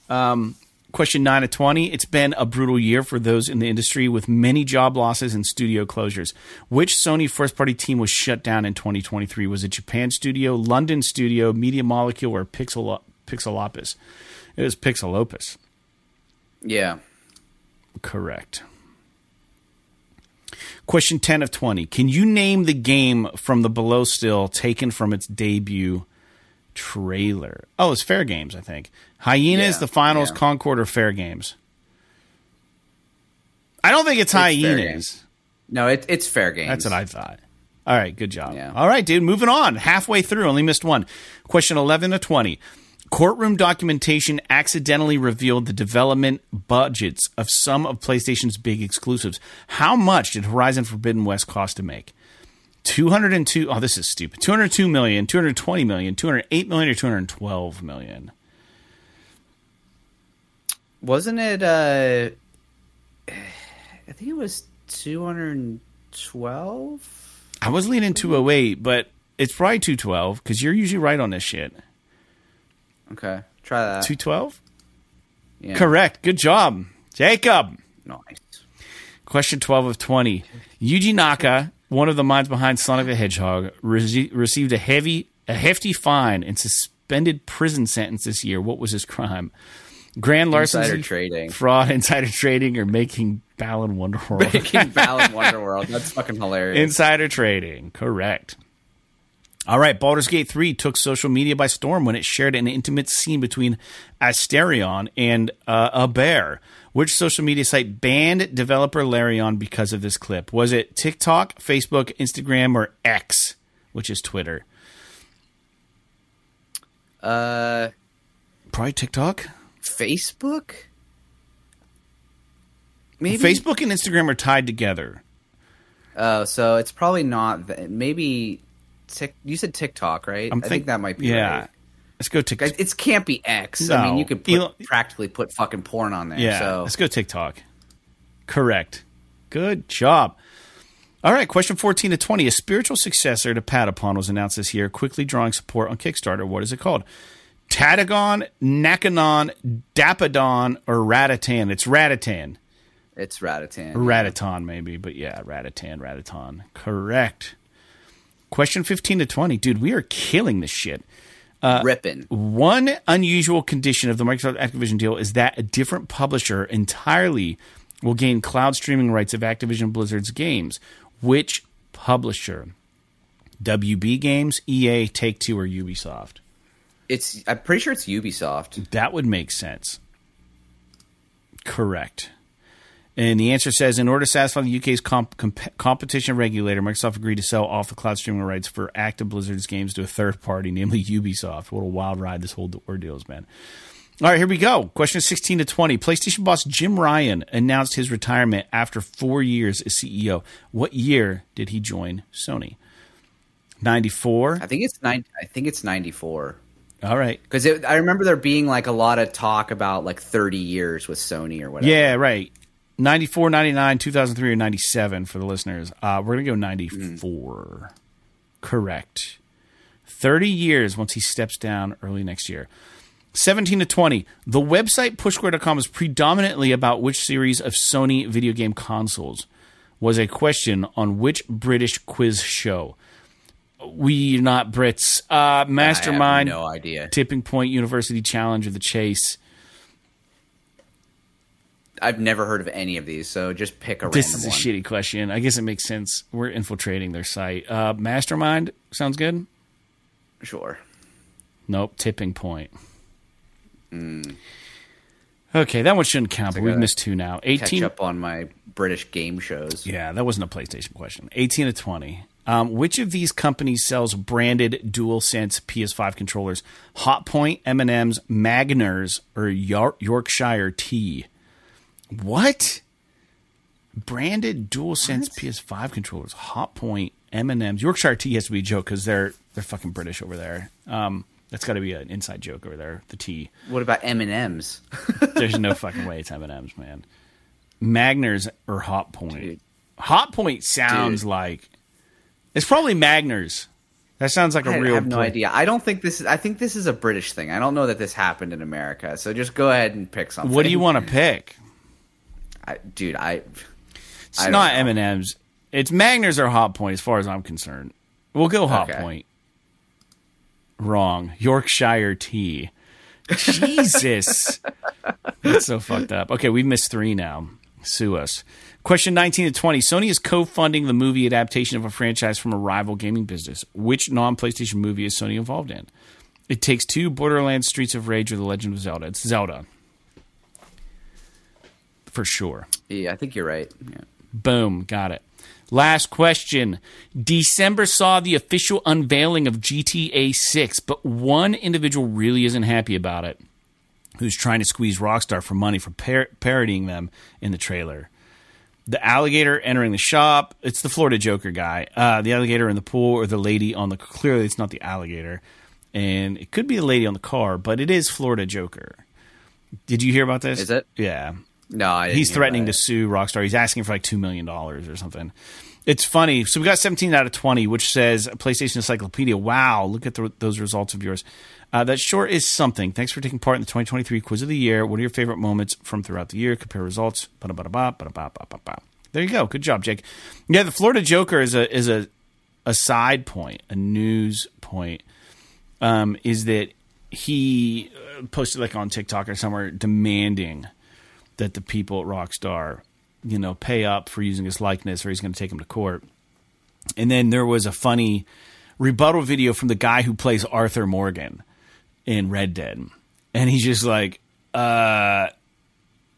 Um, question 9 of 20. It's been a brutal year for those in the industry with many job losses and studio closures. Which Sony first party team was shut down in 2023? Was it Japan Studio, London Studio, Media Molecule, or Pixel Pixelopus? It was Pixelopus. Yeah. Correct. Question 10 of 20. Can you name the game from the below still taken from its debut trailer? Oh, it's Fair Games, I think. Hyenas, Yeah, the finals, yeah. Concord, or Fair Games? I don't think it's, Fair Hyenas. No, it, it's fair Games. That's what I thought. All right, good job. Yeah. All right, dude, moving on. Halfway through, only missed one. Question 11 to 20. Courtroom documentation accidentally revealed the development budgets of some of PlayStation's big exclusives. How much did Horizon Forbidden West cost to make? 202 Oh, this is stupid. 202 million, 220 million, 208 million or 212 million. Wasn't it? uh I think it was two hundred and twelve. I was leaning 208, but it's probably 212 cuz you're usually right on this shit. Okay, try that. 212? Yeah. Correct. Good job. Jacob. Nice. Question 12 of 20. Yuji Naka, one of the minds behind Sonic the Hedgehog, rece- received a heavy, a hefty fine and suspended prison sentence this year. What was his crime? Grand larceny, Insider trading. fraud, insider trading, or making Balan Wonderworld? Making Balan Wonderworld. That's fucking hilarious. Insider trading. Correct. All right, Baldur's Gate 3 took social media by storm when it shared an intimate scene between Astarion and uh, a bear. Which social media site banned developer Larian because of this clip? Was it TikTok, Facebook, Instagram, or X, which is Twitter? uh, Probably TikTok. Facebook. Maybe Facebook and Instagram are tied together. Oh, so it's probably not. th- Maybe. Tik, you said TikTok, right? I'm I think that might be. Yeah. right. Let's go TikTok. It can't be X. I mean, you could put, Elon- practically put fucking porn on there. Yeah, So let's go TikTok. Correct. Good job. All right, question 14 to 20. A spiritual successor to Patapon was announced this year, quickly drawing support on Kickstarter. What is it called? Tatagon, Nakanon, Dapadon, or Ratatan? It's Ratatan. it's Ratatan. Rataton, maybe, but yeah, Ratatan, Rataton. Correct. Question 15 to 20. Dude, we are killing this shit. Uh, Ripping. One unusual condition of the Microsoft Activision deal is that a different publisher entirely will gain cloud streaming rights of Activision Blizzard's games. Which publisher? WB Games, EA, Take Two, or Ubisoft? It's. I'm pretty sure it's Ubisoft. That would make sense. Correct. And the answer says, in order to satisfy the UK's comp- comp- competition regulator, Microsoft agreed to sell off the cloud streaming rights for Active Blizzard's games to a third party, namely Ubisoft. What a wild ride this whole ordeal has been. All right, here we go. Question 16 to 20. PlayStation boss Jim Ryan announced his retirement after four years as CEO. What year did he join Sony? 94? I think it's nine. I think it's 94. All right. Because I remember there being like a lot of talk about like 30 years with Sony or whatever. Yeah, right. 94, 99, 2003, or 97 for the listeners. Uh, we're going to go 94. Correct. 30 years once he steps down early next year. 17 to 20. The website pushsquare.com is predominantly about which series of Sony video game consoles was a question on which British quiz show. We not Brits. Uh, Mastermind, no idea. Tipping Point, University Challenge, or The Chase. I've never heard of any of these, so just pick a This is a one. shitty question. I guess it makes sense. We're infiltrating their site. Uh, Mastermind sounds good. Sure. Nope. Tipping Point. Okay, that one shouldn't count, but we've missed two now. Eighteen Catch 18. up on my British game shows. Yeah, that wasn't a PlayStation question. 18 to 20. Um, which of these companies sells branded DualSense PS5 controllers? Hotpoint, M&M's, Magners, or Yor- Yorkshire Tea? What? Branded DualSense PS5 controllers. Hotpoint, M&M's, Yorkshire Tea has to be a joke because they're they're fucking British over there. Um, that's got to be an inside joke over there. The tea. What about M and M's? There's no fucking way it's M&M's, man. Magners or Hot Point. Dude. Hot Point sounds Dude. like it's probably Magners. That sounds like a I real. I have no pla- idea. I don't think this is. I think this is a British thing. I don't know that this happened in America. So just go ahead and pick something. What do you want to pick? I, dude? I. It's I don't. M and M's. It's Magners or Hot Point, as far as I'm concerned. We'll go Hot Okay. Point. Wrong. Yorkshire Tea. Jesus, that's so fucked up. Okay, we've missed three now. Sue us. Question 19 to 20. Sony is co funding the movie adaptation of a franchise from a rival gaming business. Which non PlayStation movie is Sony involved in? It takes two Borderlands, Streets of Rage, or The Legend of Zelda. It's Zelda. For sure. Yeah, I think you're right. Yeah. Boom, got it. Last question. December saw the official unveiling of GTA 6, but one individual really isn't happy about it, who's trying to squeeze Rockstar for money for par- parodying them in the trailer. The alligator entering the shop, it's the Florida Joker guy. Uh, the alligator in the pool or the lady on the clearly it's not the alligator. And it could be the lady on the car, but it is Florida Joker. Did you hear about this? Is it? Yeah No, he's threatening to sue Rockstar. He's asking for like two million dollars or something. It's funny. So we got 17 out of 20, which says PlayStation Encyclopedia. Wow, look at the, those results of yours. Uh, that sure is something. Thanks for taking part in the 2023 Quiz of the Year. What are your favorite moments from throughout the year? Compare results. There you go. Good job, Jake. Yeah, the Florida Joker is a is a a side point, a news point. Um, is that he uh, posted like on TikTok or somewhere demanding that the people at Rockstar, you know, pay up for using his likeness or he's going to take him to court. And then there was a funny rebuttal video from the guy who plays Arthur Morgan in Red Dead. And he's just like, uh,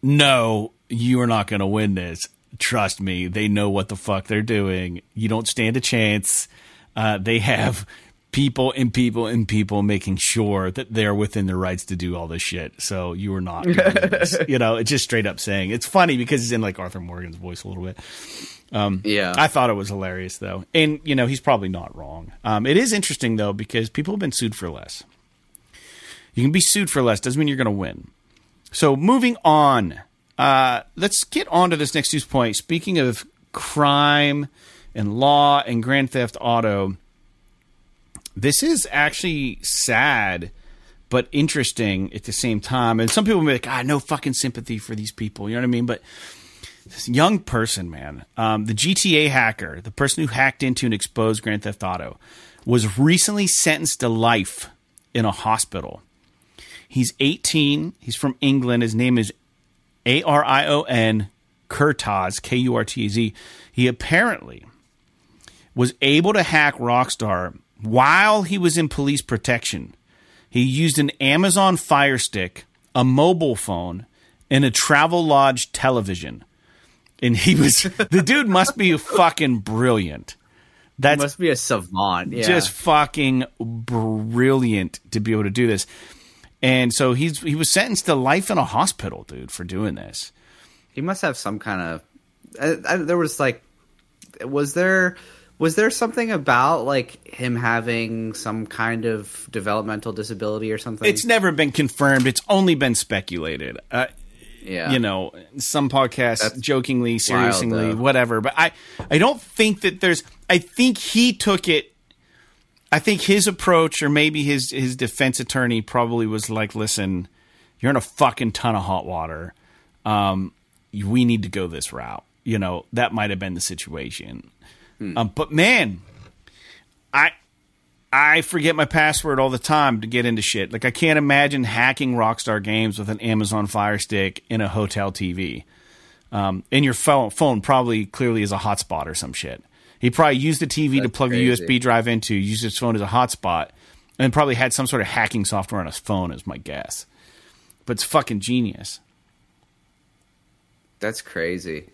no, you are not going to win this. Trust me, they know what the fuck they're doing. You don't stand a chance. Uh, they have people and people and people making sure that they're within their rights to do all this shit. So you are not, this. you know, it's just straight up saying. It's funny because it's in like Arthur Morgan's voice a little bit. Yeah, I thought it was hilarious though, and you know he's probably not wrong. Um, it is interesting though because people have been sued for less. You can be sued for less doesn't mean you're going to win. So moving on, uh, let's get on to this next news point. Speaking of crime and law and Grand Theft Auto, this is actually sad but interesting at the same time. And some people may be like, "Ah, no fucking sympathy for these people." You know what I mean? But this young person, man, um, the GTA hacker, the person who hacked into and exposed Grand Theft Auto, was recently sentenced to life in a hospital. He's 18. He's from England. His name is A R I O N Kurtaz, K U R T Z. He apparently was able to hack Rockstar while he was in police protection. He used an Amazon Fire Stick, a mobile phone, and a Travelodge television. And he was the dude must be fucking brilliant. That must be a savant. Yeah. just fucking brilliant to be able to do this. And so he's he was sentenced to life in a hospital, dude, for doing this. he must have some kind of. I, I, there was like, was there was there something about like him having some kind of developmental disability or something? It's never been confirmed. It's only been speculated. Uh, yeah, you know, some podcasts That's jokingly, seriously, whatever. But I, I don't think that there's. I think he took it. I think his approach, or maybe his his defense attorney, probably was like, "Listen, you're in a fucking ton of hot water. Um, we need to go this route." You know, that might have been the situation. Um, but man, I I forget my password all the time to get into shit. Like I can't imagine hacking Rockstar Games with an Amazon Fire Stick in a hotel TV. Um, and your phone, phone probably clearly is a hotspot or some shit. He probably used the TV to plug crazy. a USB drive into, used his phone as a hotspot, and probably had some sort of hacking software on his phone, is my guess. But it's fucking genius. that's crazy.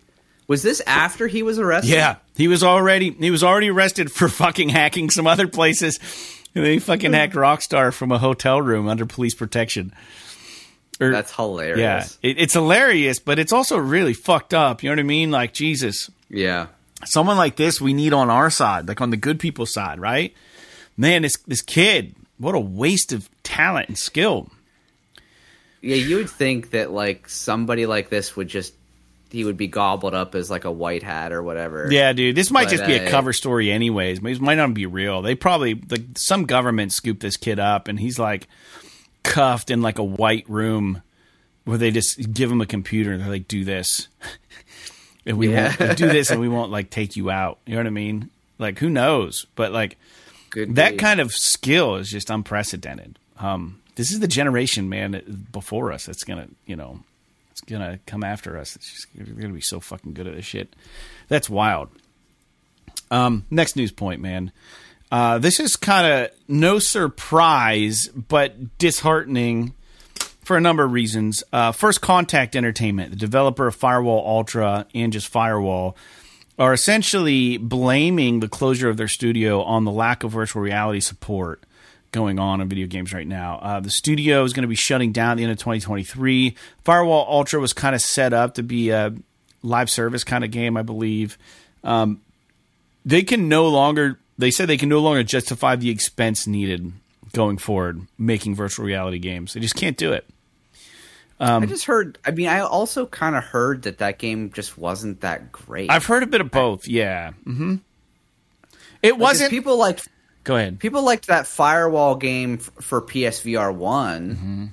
Was this after he was arrested? Yeah, he was already he was already arrested for fucking hacking some other places. And then he fucking hacked Rockstar from a hotel room under police protection. Or- that's hilarious. yeah, it, it's hilarious, but it's also really fucked up. You know what I mean? Like Jesus, yeah. someone like this we need on our side, like on the good people side, right? Man, this this kid, what a waste of talent and skill. Yeah, you would think that like somebody like this would just he would be gobbled up as like a white hat or whatever. Yeah, dude, this might But, just be a uh, cover story, anyways. It might not be real. They probably like some government scooped this kid up, and he's like cuffed in like a white room where they just give him a computer and they're like, "Do this," and we Yeah. won't do this, and we won't like take you out. You know what I mean? Like, who knows? But like Good that kind of skill is just unprecedented. Um, this is the generation, man, before us that's gonna, you know, gonna come after us. We're gonna be so fucking good at this shit. That's wild. Um, next news point, man. Uh, this is kind of no surprise, but disheartening for a number of reasons. Uh, First Contact Entertainment, the developer of Firewall Ultra and just Firewall, are essentially blaming the closure of their studio on the lack of virtual reality support going on in video games right now. Uh, the studio is going to be shutting down at the end of 2023. Firewall Ultra was kind of set up to be a live service kind of game, I believe. Um, they can no longer, they said they can no longer justify the expense needed going forward making virtual reality games. They just can't do it. I just heard. I mean, I also kind of heard that that game just wasn't that great. I've heard a bit of both. Yeah. hmm It Because wasn't. people liked go ahead. people liked that firewall game f- for PSVR one. Mm-hmm.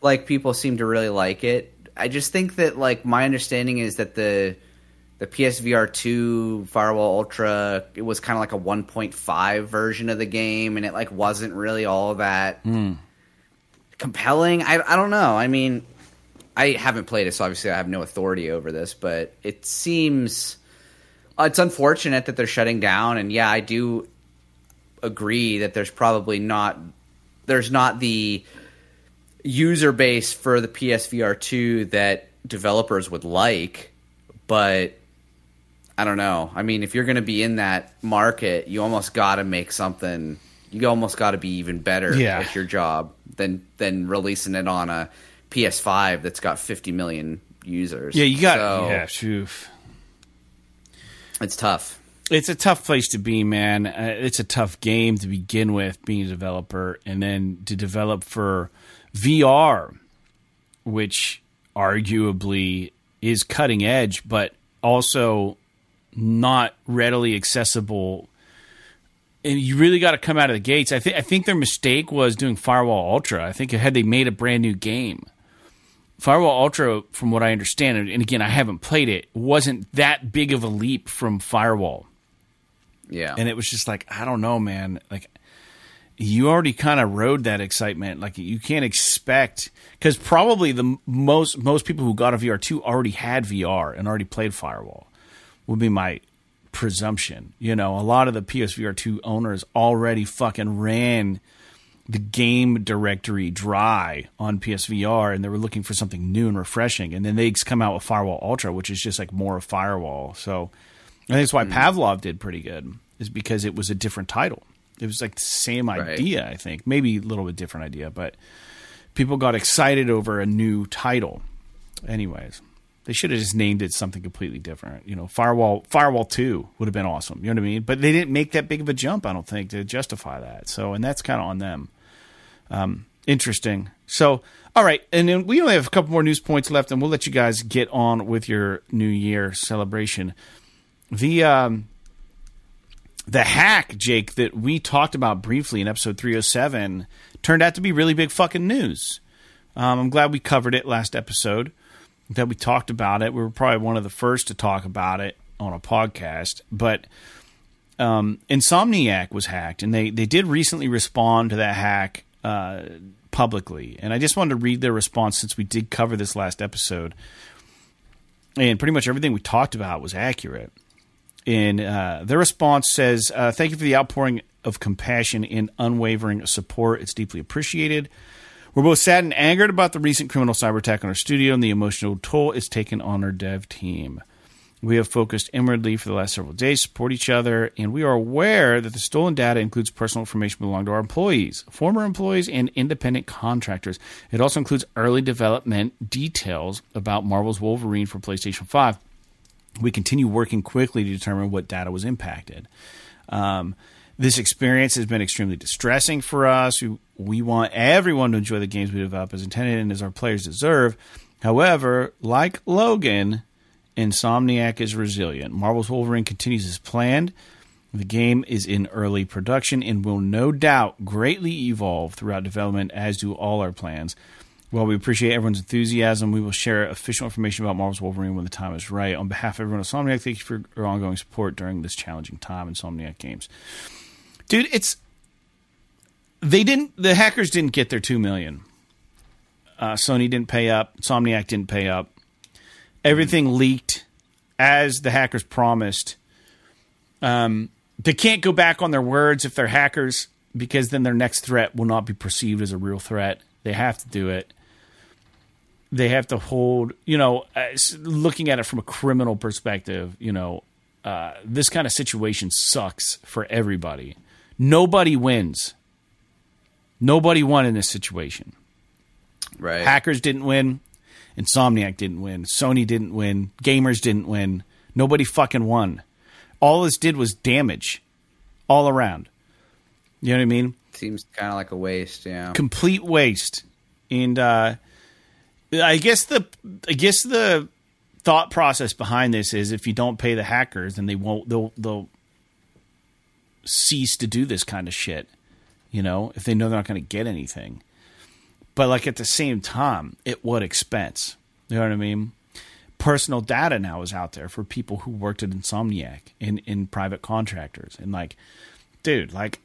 Like people seem to really like it. I just think that like my understanding is that the the PSVR two Firewall Ultra it was kind of like a one point five version of the game, and it like wasn't really all that Hmm. compelling. I I don't know. I mean, I haven't played it, so obviously I have no authority over this, but it seems uh, it's unfortunate that they're shutting down. And yeah, I do agree that there's probably not there's not the user base for the PSVR two that developers would like, but I don't know. I mean, if you're going to be in that market, you almost got to make something. You almost got to be even better Yeah. at your job than than releasing it on a PS5 that's got 50 million users. Yeah, you got. So, yeah, phew. it's tough. It's a tough place to be, man. Uh, it's a tough game to begin with, being a developer, and then to develop for VR, which arguably is cutting edge, but also not readily accessible. And you really got to come out of the gates. I think I think their mistake was doing Firewall Ultra. I think had they made a brand new game, Firewall Ultra, from what I understand, and again I haven't played it, wasn't that big of a leap from Firewall Yeah. and it was just like I don't know, man. Like you already kind of rode that excitement. Like you can't expect because probably the most most people who got a VR two already had VR and already played Firewall. Would be my presumption. You know, a lot of the PSVR two owners already fucking ran the game directory dry on PSVR, and they were looking for something new and refreshing. And then they come out with Firewall Ultra, which is just like more of Firewall. So I think that's why mm. Pavlov did pretty good, is because it was a different title. It was like the same idea, right. I think, maybe a little bit different idea, but people got excited over a new title. Anyways, they should have just named it something completely different. You know, Firewall Firewall Two would have been awesome. You know what I mean? But they didn't make that big of a jump, I don't think, to justify that. So, and that's kind of on them. Um, interesting. So, all right, and then we only have a couple more news points left, and we'll let you guys get on with your New Year celebration. The um, the hack, Jake, that we talked about briefly in episode 307 turned out to be really big fucking news. Um, I'm glad we covered it last episode, that we talked about it. We were probably one of the first to talk about it on a podcast, but um, Insomniac was hacked, and they, they did recently respond to that hack uh, publicly. And I just wanted to read their response since we did cover this last episode. And pretty much everything we talked about was accurate. And uh, their response says, uh, Thank you for the outpouring of compassion and unwavering support. It's deeply appreciated. We're both sad and angered about the recent criminal cyber attack on our studio and the emotional toll it's taken on our dev team. We have focused inwardly for the last several days, support each other, and we are aware that the stolen data includes personal information belonging to our employees, former employees, and independent contractors. It also includes early development details about Marvel's Wolverine for PlayStation 5. We continue working quickly to determine what data was impacted. Um, this experience has been extremely distressing for us. We, we want everyone to enjoy the games we develop as intended and as our players deserve. However, like Logan, Insomniac is resilient. Marvel's Wolverine continues as planned. The game is in early production and will no doubt greatly evolve throughout development, as do all our plans. While we appreciate everyone's enthusiasm, we will share official information about Marvel's Wolverine when the time is right. On behalf of everyone at Insomniac, thank you for your ongoing support during this challenging time in Insomniac Games. Dude, it's they didn't the hackers didn't get their 2 million. Uh, Sony didn't pay up, Insomniac didn't pay up everything leaked as the hackers promised. Um, they can't go back on their words if they're hackers because then their next threat will not be perceived as a real threat. They have to do it. They have to hold, you know, looking at it from a criminal perspective, you know, uh, this kind of situation sucks for everybody. Nobody wins. Nobody won in this situation. Right. Hackers didn't win. Insomniac didn't win. Sony didn't win. Gamers didn't win. Nobody fucking won. All this did was damage all around. You know what I mean? Seems kind of like a waste, yeah. Complete waste. And uh, I guess the I guess the thought process behind this is if you don't pay the hackers, then they won't they'll they'll cease to do this kind of shit. You know, if they know they're not going to get anything. But like at the same time, at what expense? You know what I mean? Personal data now is out there for people who worked at Insomniac in in private contractors, and like, dude, like,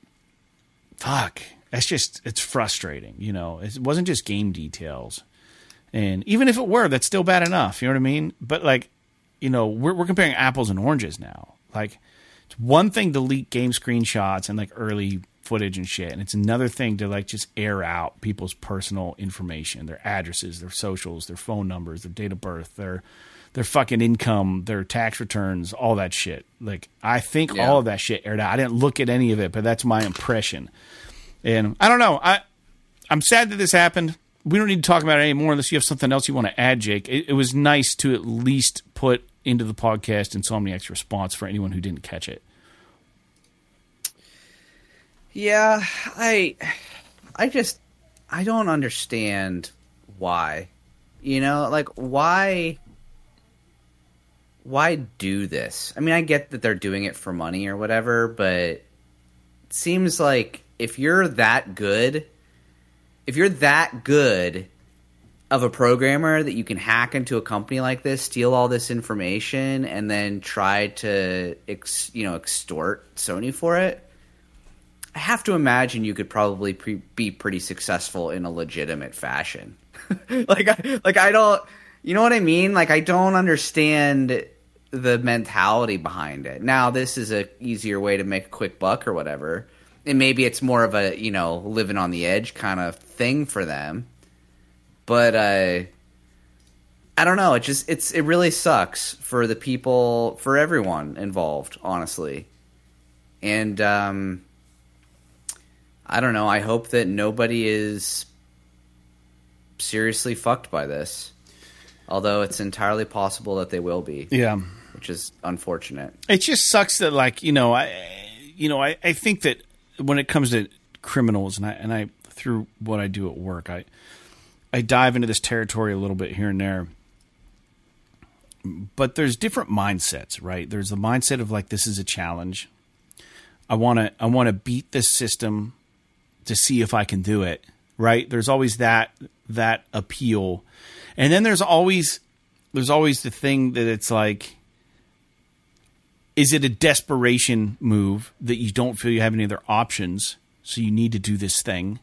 fuck, that's just it's frustrating. You know, it wasn't just game details, and even if it were, that's still bad enough. You know what I mean? But like, you know, we're we're comparing apples and oranges now. Like, it's one thing to leak game screenshots and like early footage and shit. And it's another thing to like just air out people's personal information, their addresses, their socials, their phone numbers, their date of birth, their their fucking income, their tax returns, all that shit. Like I think yeah. all of that shit aired out. I didn't look at any of it, but that's my impression. And I don't know. I I'm sad that this happened. We don't need to talk about it anymore unless you have something else you want to add, Jake. It, it was nice to at least put into the podcast Insomniac's response for anyone who didn't catch it. Yeah, I I just I don't understand why. You know, like why why do this? I mean, I get that they're doing it for money or whatever, but it seems like if you're that good, if you're that good of a programmer that you can hack into a company like this, steal all this information, and then try to, ex, you know, extort Sony for it, I have to imagine you could probably pre- be pretty successful in a legitimate fashion. like, I, like I don't, you know what I mean? Like, I don't understand the mentality behind it. Now, this is a easier way to make a quick buck or whatever. and maybe it's more of a you know living on the edge kind of thing for them. But uh, I don't know. It just it's it really sucks for the people for everyone involved, honestly. And um, I don't know. I hope that nobody is seriously fucked by this. Although it's entirely possible that they will be. Yeah. Which is unfortunate. It just sucks that like, you know, I you know, I, I think that when it comes to criminals and I and I through what I do at work, I I dive into this territory a little bit here and there. But there's different mindsets, right? There's the mindset of like this is a challenge. I want to I want to beat this system to see if I can do it, right? There's always that that appeal. And then there's always there's always the thing that it's like is it a desperation move that you don't feel you have any other options so you need to do this thing?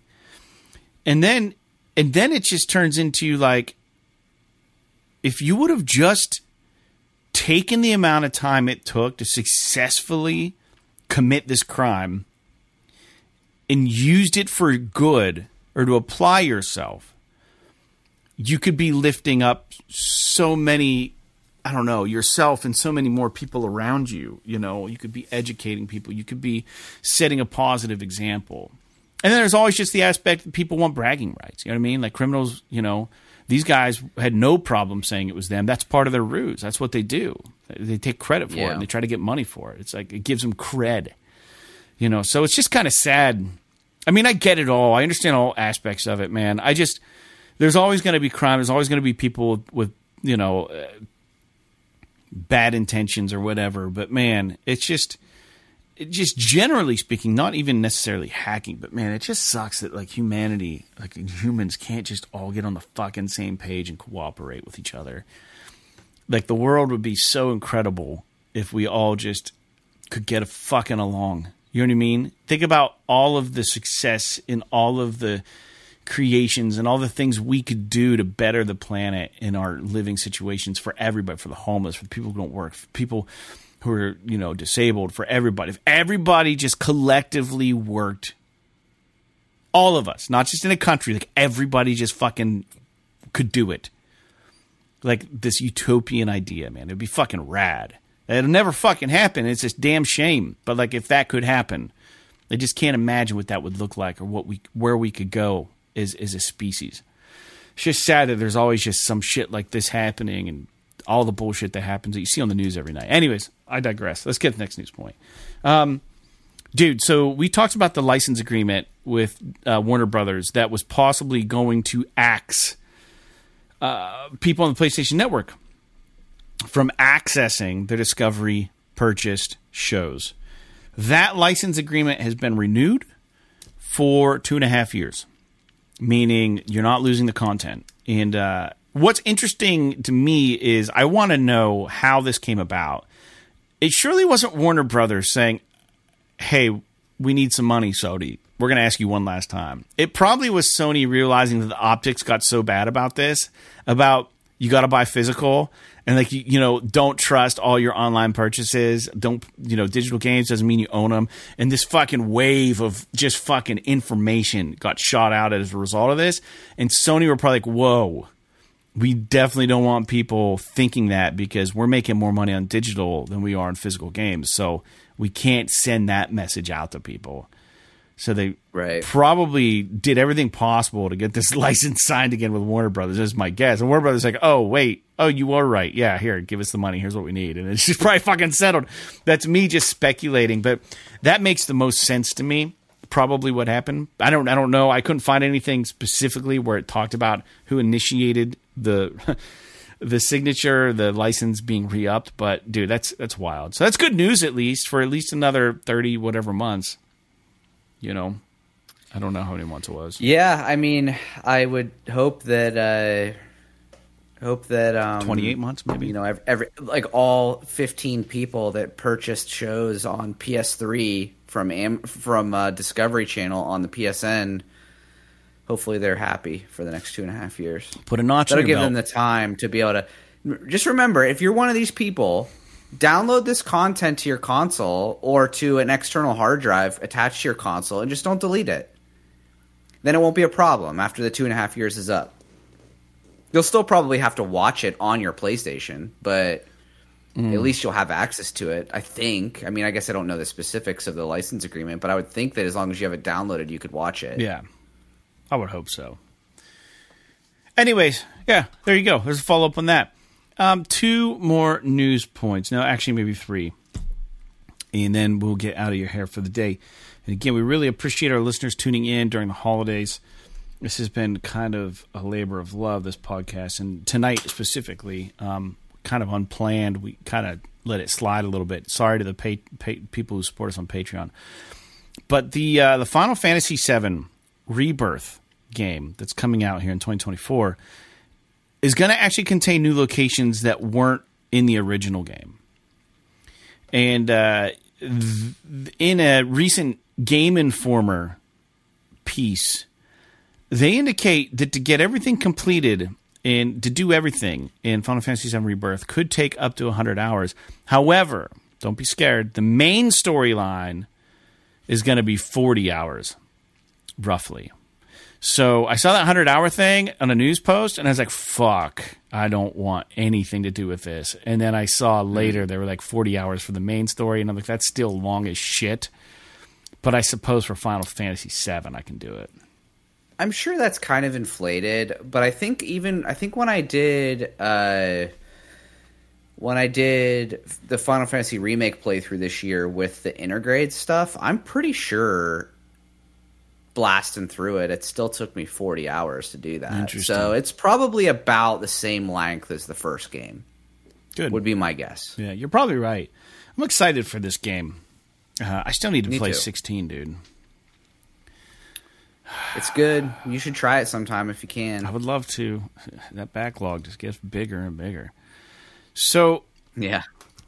And then and then it just turns into like if you would have just taken the amount of time it took to successfully commit this crime and used it for good or to apply yourself you could be lifting up so many I don't know, yourself and so many more people around you. You know, you could be educating people, you could be setting a positive example. And then there's always just the aspect that people want bragging rights. You know what I mean? Like criminals, you know, these guys had no problem saying it was them. That's part of their ruse. That's what they do. They take credit for yeah. it and they try to get money for it. It's like it gives them cred. You know, so it's just kind of sad. I mean, I get it all. I understand all aspects of it, man. I just there's always going to be crime. There's always going to be people with, you know, uh, bad intentions or whatever. But man, it's just it just generally speaking, not even necessarily hacking, but man, it just sucks that like humanity, like humans can't just all get on the fucking same page and cooperate with each other. Like the world would be so incredible if we all just could get a fucking along. You know what I mean? Think about all of the success in all of the creations and all the things we could do to better the planet in our living situations for everybody, for the homeless, for the people who don't work, for people who are, you know, disabled, for everybody. If everybody just collectively worked, all of us, not just in a country, like everybody just fucking could do it. Like this utopian idea, man. It'd be fucking rad. It'll never fucking happen. It's just damn shame. But like if that could happen, I just can't imagine what that would look like or what we where we could go is is a species. It's just sad that there's always just some shit like this happening and all the bullshit that happens that you see on the news every night. Anyways, I digress. Let's get to the next news point. Um, dude, so we talked about the license agreement with uh, Warner Brothers that was possibly going to axe uh, people on the PlayStation Network from accessing the Discovery purchased shows. That license agreement has been renewed for two and a half years meaning you're not losing the content. And uh, what's interesting to me is I want to know how this came about. It surely wasn't Warner Brothers saying, "Hey, we need some money, Sony. We're going to ask you one last time." It probably was Sony realizing that the optics got so bad about this, about you got to buy physical and like you, you know don't trust all your online purchases. Don't you know digital games doesn't mean you own them and this fucking wave of just fucking information got shot out as a result of this. And sony were probably like whoa we definitely don't want people thinking that because we're making more money on digital than we are on physical games. So we can't send that message out to people so they right. probably did everything possible to get this license signed again with Warner Brothers. Is my guess. And Warner Brothers like, oh wait, oh you are right. Yeah, here, give us the money. Here's what we need, and it's just probably fucking settled. That's me just speculating, but that makes the most sense to me. Probably what happened. I don't. I don't know. I couldn't find anything specifically where it talked about who initiated the. the signature, the license being re-upped, but dude, that's that's wild. So that's good news at least for at least another thirty whatever months you know, I don't know how many months it was. Yeah, I mean, I would hope that uh hope that um 28 months maybe. You know, every, every like all 15 people that purchased shows on PS3 from Am- from uh, Discovery Channel on the PSN hopefully they're happy for the next two and a half years. Put a notch. In That'll give belt. them the time to be able to. Just remember, if you're one of these people download this content to your console or to an external hard drive attached to your console and just don't delete it. Then it won't be a problem after the two and a half years is up. You'll still probably have to watch it on your PlayStation, but Mm. at least you'll have access to it. I think. I mean, I guess I don't know the specifics of the license agreement, but I would think that as long as you have it downloaded, you could watch it. Yeah, I would hope so. Anyways, yeah, there you go. There's a follow up on that. Um, two more news points. No, actually, maybe three. And then we'll get out of your hair for the day. And again, we really appreciate our listeners tuning in during the holidays. This has been kind of a labor of love, this podcast. And tonight, specifically, um, kind of unplanned. We kind of let it slide a little bit. Sorry to the pay, pay, people who support us on Patreon. But the uh, the Final Fantasy VII Rebirth game that's coming out here in 2024 is going to actually contain new locations that weren't in the original game. And uh, th- in a recent Game Informer piece, they indicate that to get everything completed and to do everything in Final Fantasy VII Rebirth could take up to 100 hours. However, don't be scared. The main storyline is going to be 40 hours, roughly. So I saw that 100 hour thing on a news post and I was like, fuck, I don't want anything to do with this. And then I saw later there were like 40 hours for the main story and I'm like, that's still long as shit. But I suppose for Final Fantasy VII, I can do it. I'm sure that's kind of inflated, but I think even I think when I did uh when I did the Final Fantasy remake playthrough this year with the intergrade stuff, I'm pretty sure blasting through it, it still took me 40 hours to do that. So it's probably about the same length as the first game. Good. Would be my guess. Yeah, you're probably right. I'm excited for this game. Uh, I still need to Me play too. 16, dude. It's good. You should try it sometime if you can. I would love to. That backlog just gets bigger and bigger. So, Yeah.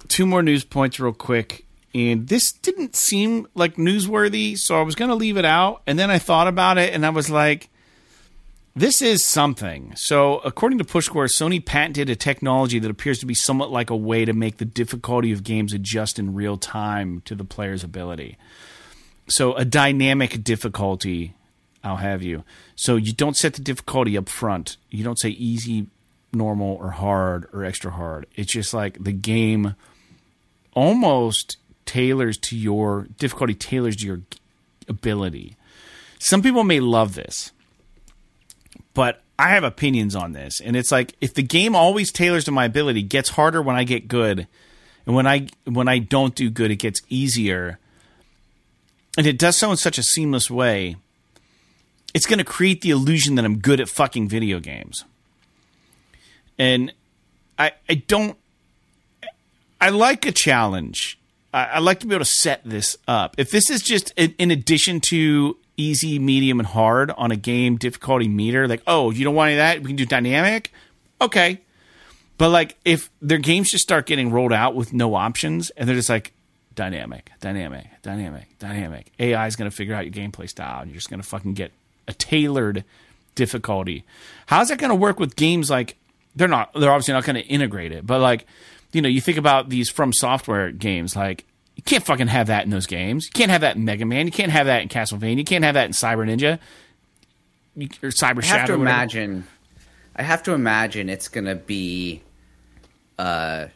two more news points, real quick. And this didn't seem like newsworthy, so I was going to leave it out. And then I thought about it, and I was like, this is something. So, according to Push Square, Sony patented a technology that appears to be somewhat like a way to make the difficulty of games adjust in real time to the player's ability. So, a dynamic difficulty, I'll have you. So, you don't set the difficulty up front. You don't say easy, normal, or hard, or extra hard. It's just like the game almost tailors to your difficulty tailors to your ability. Some people may love this, but I have opinions on this. And it's like if the game always tailors to my ability, gets harder when I get good, and when I when I don't do good, it gets easier. And it does so in such a seamless way. It's going to create the illusion that I'm good at fucking video games. And I I don't I like a challenge. I, I like to be able to set this up. If this is just in, in addition to easy, medium, and hard on a game difficulty meter, like, oh, you don't want any of that? We can do dynamic? Okay. But like, if their games just start getting rolled out with no options and they're just like, dynamic, dynamic, dynamic, dynamic, AI is going to figure out your gameplay style and you're just going to fucking get a tailored difficulty. How's that going to work with games like, they're not, they're obviously not going to integrate it, but like, you know, you think about these from software games, like you can't fucking have that in those games. You can't have that in Mega Man. You can't have that in Castlevania. You can't have that in Cyber Ninja You- or Cyber I Shadow. have to imagine. I have to imagine it's going to be, uh,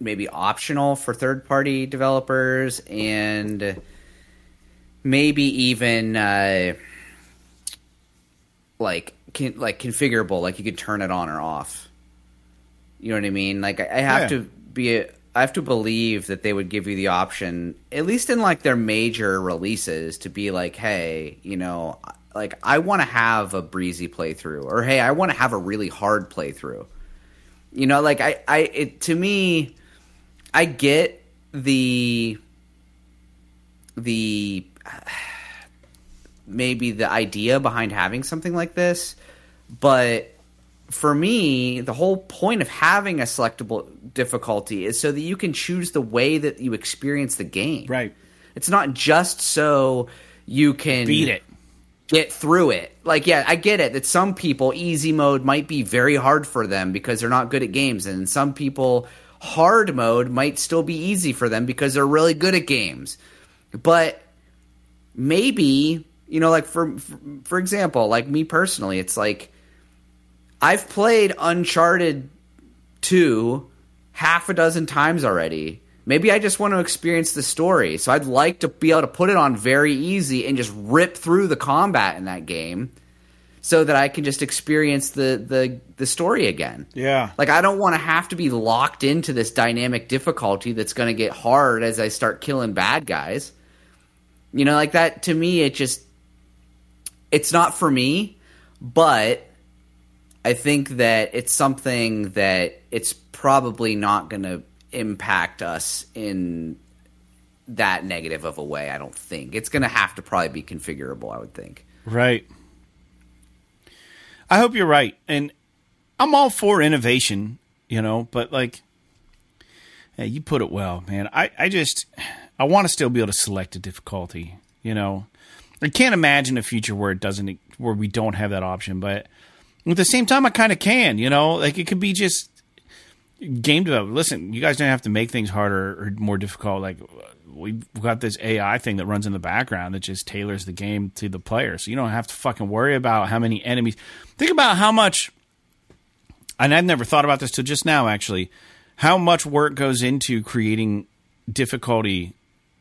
maybe optional for third-party developers and maybe even uh, like can, like configurable, like you could turn it on or off. You know what I mean? Like I, I have Yeah. to be. I have to believe that they would give you the option, at least in like their major releases, to be like, hey, you know, like I want to have a breezy playthrough, or hey, I want to have a really hard playthrough. You know, like I, I, it to me, I get the, the, maybe the idea behind having something like this, but for me, the whole point of having a selectable difficulty is so that you can choose the way that you experience the game. Right. It's not just so you can Beat it. get through it. Like, yeah, I get it that some people easy mode might be very hard for them because they're not good at games, and some people hard mode might still be easy for them because they're really good at games. But maybe, you know, like for for, for example, like me personally, it's like I've played Uncharted 2 half a dozen times already. Maybe I just want to experience the story. So I'd like to be able to put it on very easy and just rip through the combat in that game so that I can just experience the the the story again. Yeah. Like I don't want to have to be locked into this dynamic difficulty that's going to get hard as I start killing bad guys. You know, like that to me it just it's not for me, but I think that it's something that it's probably not going to impact us in that negative of a way, I don't think. It's going to have to probably be configurable, I would think. Right. I hope you're right. And I'm all for innovation, you know, but like, yeah, you put it well, man. I, I just, I want to still be able to select a difficulty, you know. I can't imagine a future where it doesn't, where we don't have that option, but at the same time, I kind of can, you know, like it could be just game development. Listen, you guys don't have to make things harder or more difficult. Like we've got this AI thing that runs in the background that just tailors the game to the player. So you don't have to fucking worry about how many enemies. Think about how much, and I've never thought about this till just now, actually, how much work goes into creating difficulty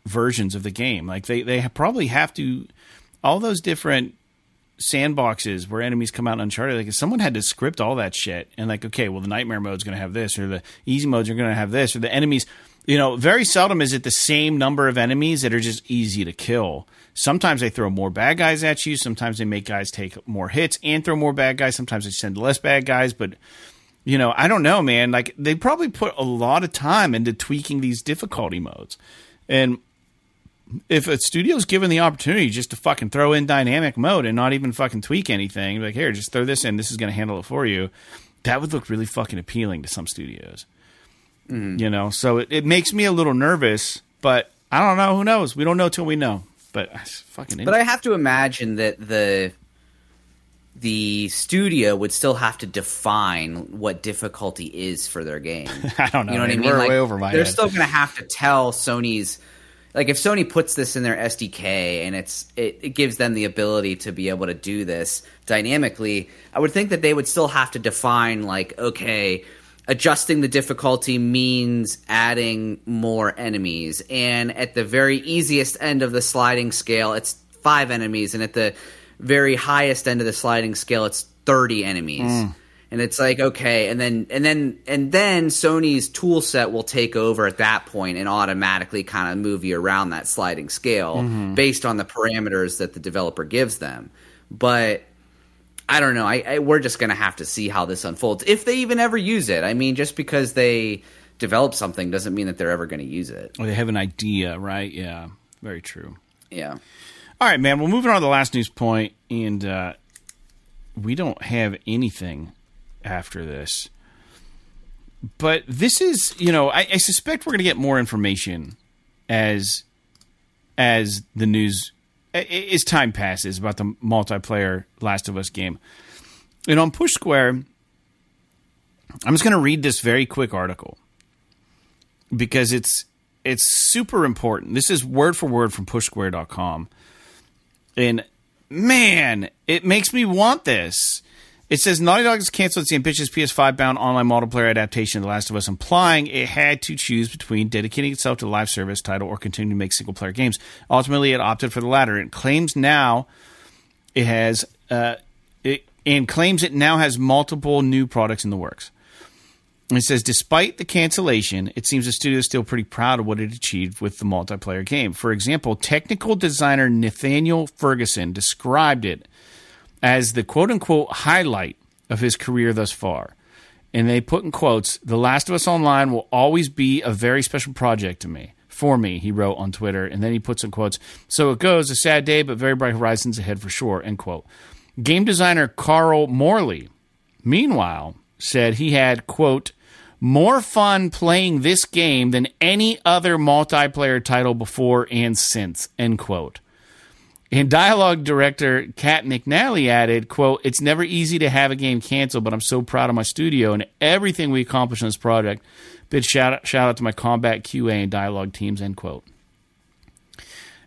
versions of the game. Like they, they probably have to, all those different sandboxes where enemies come out uncharted. Like if someone had to script all that shit and like okay well the nightmare mode's going to have this or the easy modes are going to have this or the enemies you know very seldom is it the same number of enemies that are just easy to kill. Sometimes they throw more bad guys at you. Sometimes they make guys take more hits and throw more bad guys. Sometimes they send less bad guys. But you know i don't know man. Like they probably put a lot of time into tweaking these difficulty modes. And if a studio's given the opportunity just to fucking throw in dynamic mode and not even fucking tweak anything, like here, just throw this in, this is going to handle it for you, that would look really fucking appealing to some studios. Mm-hmm. You know, so it, it makes me a little nervous, but I don't know. Who knows? We don't know till we know. But fucking. But I have to imagine that the the studio would still have to define what difficulty is for their game. I don't know. You know what I mean? We're like, way over my they're head. still going to have to tell Sony's like if Sony puts this in their SDK and it's it, it, gives them the ability to be able to do this dynamically, I would think that they would still have to define like okay, adjusting the difficulty means adding more enemies, and at the very easiest end of the sliding scale, it's five enemies, and at the very highest end of the sliding scale, it's thirty enemies. Mm and it's like okay and then and then and then sony's tool set will take over at that point and automatically kind of move you around that sliding scale mm-hmm. based on the parameters that the developer gives them. But i don't know I, I we're just going to have to see how this unfolds if they even ever use it. I mean just because they develop something doesn't mean that they're ever going to use it. Or they have an idea right? Yeah very true. Yeah. All right man well moving on to the last news point and uh, we don't have anything after this. But this is, you know, I, I suspect we're going to get more information as as the news as time passes about the multiplayer Last of Us game. And on Push Square, I'm just going to read this very quick article because it's it's super important. This is word for word from pushsquare.com. And man, it makes me want this. It says Naughty Dog has canceled its ambitious PS5 bound online multiplayer adaptation of The Last of Us, implying it had to choose between dedicating itself to live service title or continuing to make single player games. Ultimately, it opted for the latter. It claims now it has, uh, it, and claims it now has multiple new products in the works. It says, despite the cancellation, it seems the studio is still pretty proud of what it achieved with the multiplayer game. For example, technical designer Nathaniel Ferguson described it as the quote unquote highlight of his career thus far. And they put in quotes, The Last of Us Online will always be a very special project to me. For me, he wrote on Twitter. And then he puts in quotes, So it goes, a sad day, but very bright horizons ahead for sure, end quote. Game designer Carl Morley, meanwhile, said he had, quote, more fun playing this game than any other multiplayer title before and since, end quote. And dialogue director Kat McNally added, quote, It's never easy to have a game canceled, but I'm so proud of my studio and everything we accomplished on this project. Big shout out, shout out to my combat QA and dialogue teams. End quote.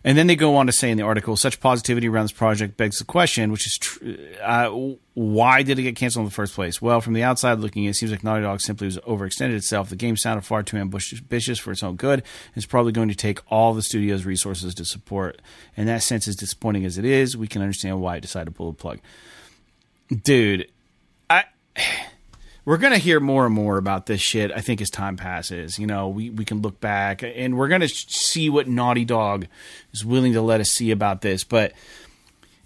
And then they go on to say in the article, such positivity around this project begs the question, which is, tr- uh, why did it get canceled in the first place? Well, from the outside looking, it seems like Naughty Dog simply was overextended itself. The game sounded far too ambitious for its own good. It's probably going to take all the studio's resources to support. In that sense, as disappointing as it is, we can understand why it decided to pull the plug. Dude, I we're going to hear more and more about this shit, I think, as time passes. You know, we, we can look back and we're going to see what Naughty Dog is willing to let us see about this. But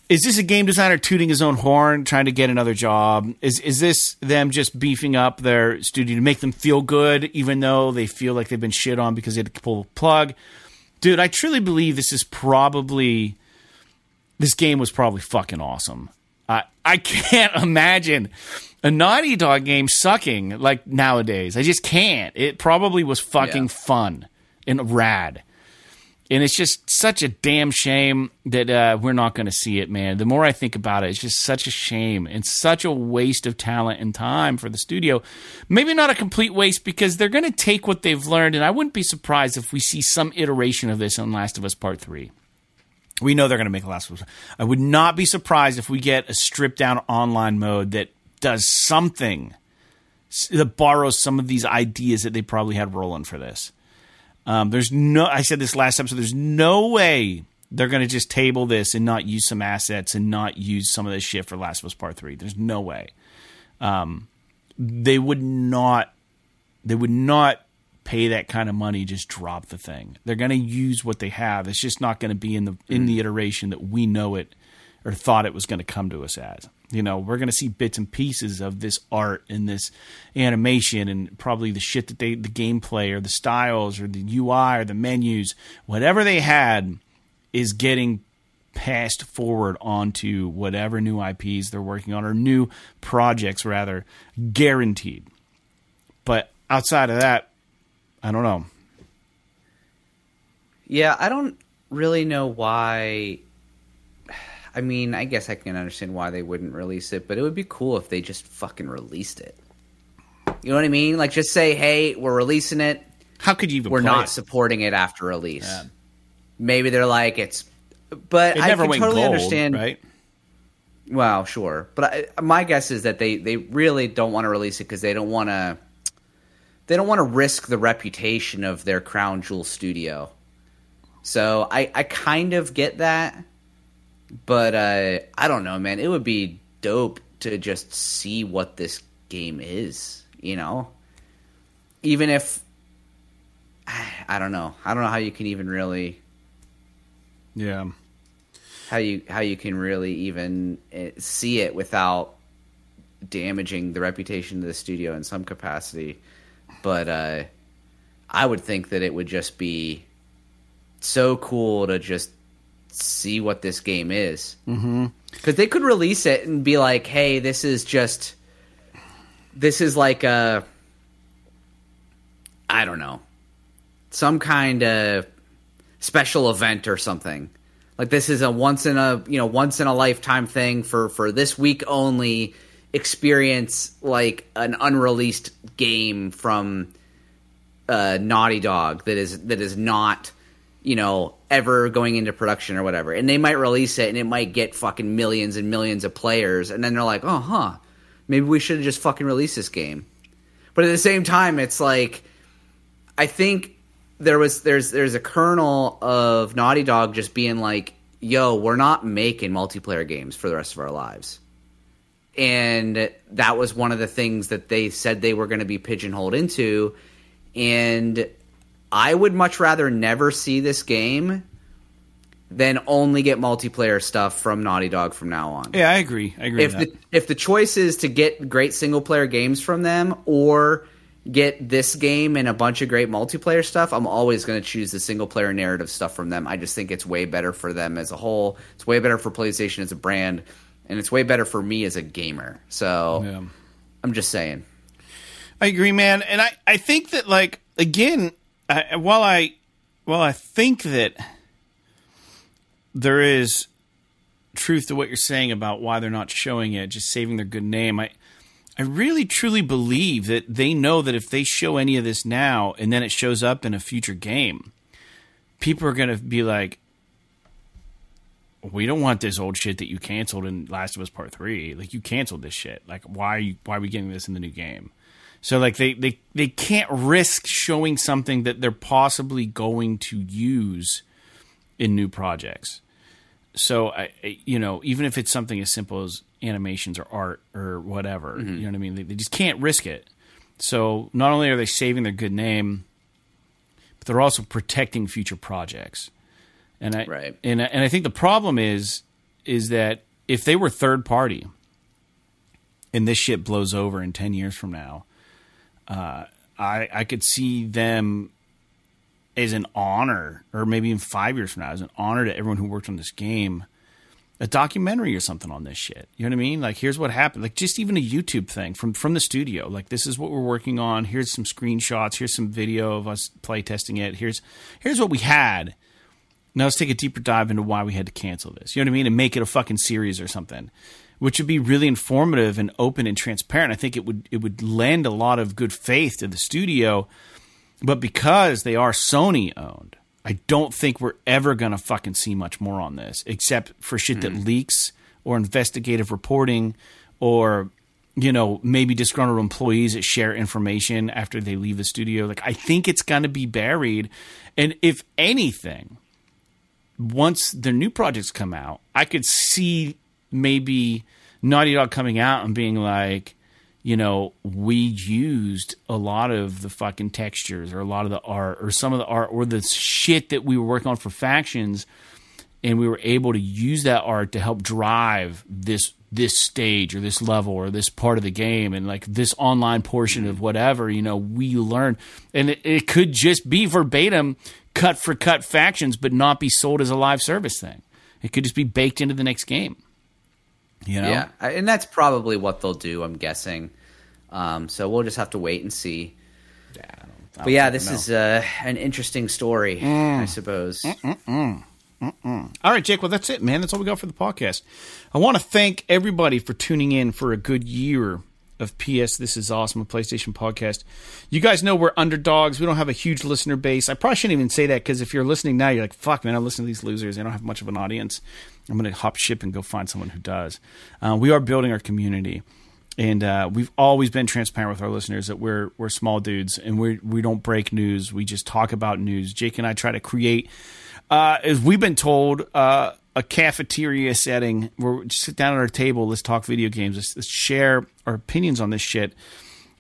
is this a game designer tooting his own horn, trying to get another job? Is, is this them just beefing up their studio to make them feel good, even though they feel like they've been shit on because they had to pull the plug? Dude, I truly believe this is probably. This game was probably fucking awesome. I I can't imagine a Naughty Dog game sucking like nowadays. I just can't. It probably was fucking yeah. fun and rad. And it's just such a damn shame that uh, we're not going to see it, man. The more I think about it, it's just such a shame and such a waste of talent and time for the studio. Maybe not a complete waste because they're going to take what they've learned, and I wouldn't be surprised if we see some iteration of this on Last of Us Part 3. We know they're going to make a Last of Us. I would not be surprised if we get a stripped down online mode that does something that borrows some of these ideas that they probably had rolling for this. Um, there's no, I said this last episode, there's no way they're going to just table this and not use some assets and not use some of this shit for Last of Us Part 3. There's no way. Um, they would not, they would not pay that kind of money just drop the thing they're going to use what they have it's just not going to be in the in the iteration that we know it or thought it was going to come to us as you know we're going to see bits and pieces of this art and this animation and probably the shit that they the gameplay or the styles or the ui or the menus whatever they had is getting passed forward onto whatever new ips they're working on or new projects rather guaranteed but outside of that I don't know. Yeah, I don't really know why. I mean, I guess I can understand why they wouldn't release it, but it would be cool if they just fucking released it. You know what I mean? Like, just say, "Hey, we're releasing it." How could you even? We're not it? supporting it after release. Yeah. Maybe they're like it's, but it I can totally gold, understand. Right? Well, sure, but I, my guess is that they they really don't want to release it because they don't want to they don't want to risk the reputation of their crown jewel studio. So I, I kind of get that, but uh, I don't know, man. It would be dope to just see what this game is, you know. Even if I don't know, I don't know how you can even really, yeah, how you how you can really even eh, see it without damaging the reputation of the studio in some capacity but uh, I would think that it would just be so cool to just see what this game is. Because mm-hmm. they could release it and be like, "Hey, this is just this is like a I don't know some kind of special event or something." Like this is a once in a you know once in a lifetime thing for for this week only experience like an unreleased game from uh, Naughty Dog that is that is not you know ever going into production or whatever, and they might release it and it might get fucking millions and millions of players, and then they're like, oh huh, maybe we should have just fucking released this game. But at the same time, it's like I think there was there's there's a kernel of Naughty Dog just being like, yo, we're not making multiplayer games for the rest of our lives. And that was one of the things that they said they were going to be pigeonholed into. And i would much rather never see this game than only get multiplayer stuff from naughty dog from now on yeah i agree i agree if the if the choice is to get great single player games from them or get this game and a bunch of great multiplayer stuff i'm always going to choose the single player narrative stuff from them i just think it's way better for them as a whole it's way better for playstation as a brand and it's way better for me as a gamer. So yeah. I'm just saying. I agree, man, and I I think that like again, I, while I while I think that there is truth to what you're saying about why they're not showing it, just saving their good name. I I really truly believe that they know that if they show any of this now and then it shows up in a future game, people are going to be like, we don't want this old shit that you canceled in Last of Us Part Three. Like you canceled this shit. Like why are you why are we getting this in the new game? So like they they they can't risk showing something that they're possibly going to use in new projects. So I, you know, even if it's something as simple as animations or art or whatever, mm-hmm. you know what I mean. They, they just can't risk it. So not only are they saving their good name, but they're also protecting future projects. And I right. and and I think the problem is is that if they were third party, and this shit blows over in ten years from now, uh, I I could see them as an honor, or maybe in five years from now, as an honor to everyone who worked on this game, a documentary or something on this shit. You know what I mean? Like, here's what happened. Like, just even a YouTube thing from from the studio. Like, this is what we're working on. Here's some screenshots. Here's some video of us play testing it. Here's here's what we had. Now let's take a deeper dive into why we had to cancel this. You know what I mean? And make it a fucking series or something, which would be really informative and open and transparent. I think it would it would lend a lot of good faith to the studio. But because they are Sony owned, I don't think we're ever gonna fucking see much more on this, except for shit mm. that hmm. leaks or investigative reporting or you know, maybe disgruntled employees that share information after they leave the studio. Like, I think it's going to be buried. And if anything, once the new projects come out, I could see maybe Naughty Dog coming out and being like, you know, we used a lot of the fucking textures or a lot of the art or some of the art or the shit that we were working on for factions and we were able to use that art to help drive this this stage or this level or this part of the game and like this online portion of whatever you know we learned and it, it could just be verbatim cut for cut factions, but not be sold as a live service thing. It could just be baked into the next game. You know? Yeah, and that's probably what they'll do. I'm guessing. Um, so we'll just have to wait and see. Yeah, I don't, I but yeah, this know. is uh, an interesting story, mm. I suppose. Mm-mm-mm. Mm-mm. All right, Jake. Well, that's it, man. That's all we got for the podcast. I want to thank everybody for tuning in for a good year of PS This Is Awesome, a PlayStation podcast. You guys know we're underdogs. We don't have a huge listener base. I probably shouldn't even say that because if you're listening now, you're like, fuck, man, I listen to these losers. They don't have much of an audience. I'm going to hop ship and go find someone who does. Uh, we are building our community. And uh, we've always been transparent with our listeners that we're we're small dudes and we we don't break news. We just talk about news. Jake and I try to create, uh, as we've been told, uh, a cafeteria setting where we sit down at our table, let's talk video games, let's, let's share our opinions on this shit,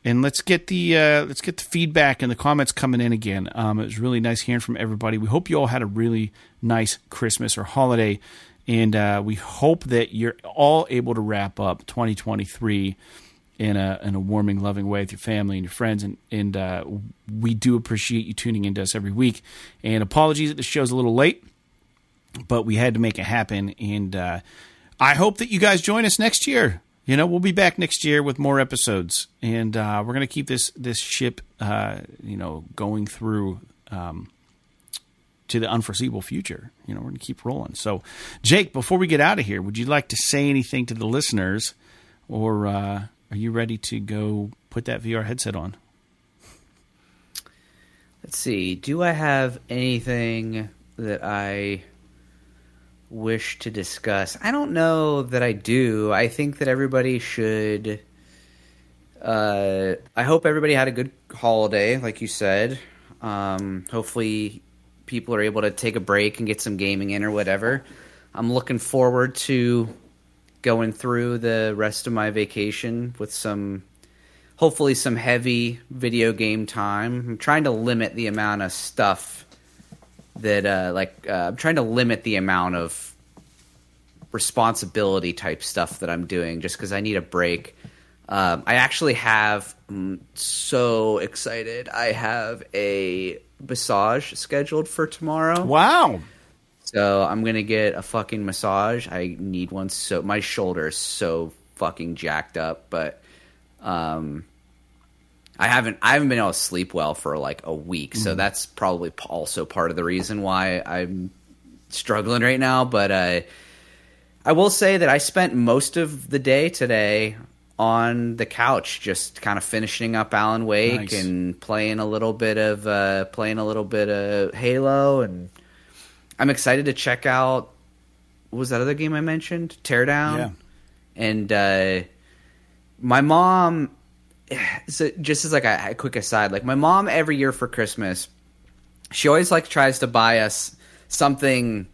and let's get the uh, let's get the feedback and the comments coming in again. Um, it was really nice hearing from everybody. We hope you all had a really nice Christmas or holiday, and uh, we hope that you're all able to wrap up 2023 in a in a warming, loving way with your family and your friends. And and uh, we do appreciate you tuning into us every week. And apologies that the show's a little late but we had to make it happen. And uh, I hope that you guys join us next year. You know, we'll be back next year with more episodes, and uh, we're going to keep this this ship, uh, you know, going through um, to the unforeseeable future. You know, we're going to keep rolling. So, Jake, before we get out of here, would you like to say anything to the listeners, or uh, are you ready to go put that VR headset on? Let's see. Do I have anything that I wish to discuss? I don't know that I do. I think that everybody should. Uh, I hope everybody had a good holiday, like you said. Um, hopefully, people are able to take a break and get some gaming in or whatever. I'm looking forward to going through the rest of my vacation with some, hopefully, some heavy video game time. I'm trying to limit the amount of stuff that uh, like uh, I'm trying to limit the amount of responsibility type stuff that I'm doing just because I need a break. Um, I actually have I'm so excited. I have a massage scheduled for tomorrow. Wow. So I'm gonna get a fucking massage. I need one so my shoulder is so fucking jacked up, but um I haven't I haven't been able to sleep well for like a week, so mm. that's probably also part of the reason why I'm struggling right now. But uh, I will say that I spent most of the day today on the couch, just kind of finishing up Alan Wake Nice. and playing a little bit of uh, playing a little bit of Halo, and I'm excited to check out. What was that other game I mentioned? Teardown. Yeah. And uh, my mom, so just as like a, a quick aside, like my mom every year for Christmas, she always like tries to buy us something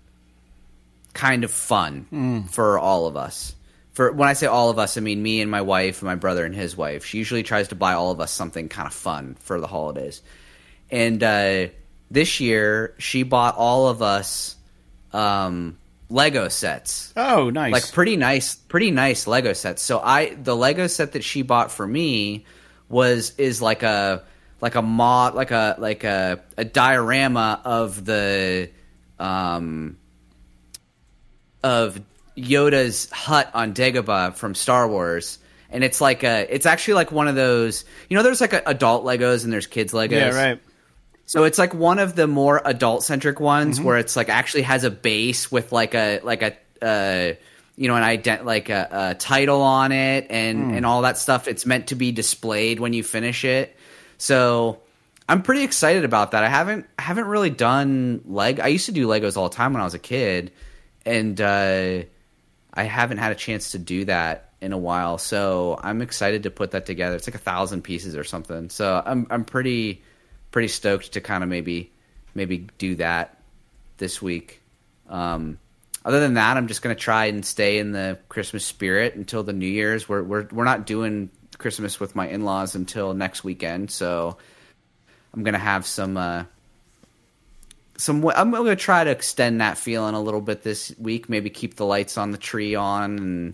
kind of fun for all of us. For when I say all of us, I mean me and my wife, and my brother and his wife. She usually tries to buy all of us something kind of fun for the holidays. And uh, this year, she bought all of us um, Lego sets Oh, nice. like pretty nice pretty nice lego sets so i the lego set that she bought for me was is like a like a mod like a like a, a diorama of the um of yoda's hut on dagobah from star wars and it's like a it's actually like one of those you know there's like a, adult legos and there's kids legos yeah, right. so it's like one of the more adult centric ones Mm-hmm. where it's like actually has a base with like a like a uh, you know an ident like a, a title on it and Hmm. and all that stuff. It's meant to be displayed when you finish it. So I'm pretty excited about that. I haven't I haven't really done leg. I used to do Legos all the time when I was a kid, and uh, I haven't had a chance to do that in a while. So I'm excited to put that together. It's like a thousand pieces or something. So I'm I'm pretty pretty stoked to kind of maybe maybe do that this week. Um, other than that, I'm just gonna try and stay in the Christmas spirit until the New Year's. We're we're we're not doing Christmas with my in laws until next weekend, so I'm gonna have some uh, some. I'm gonna try to extend that feeling a little bit this week. Maybe keep the lights on the tree on, and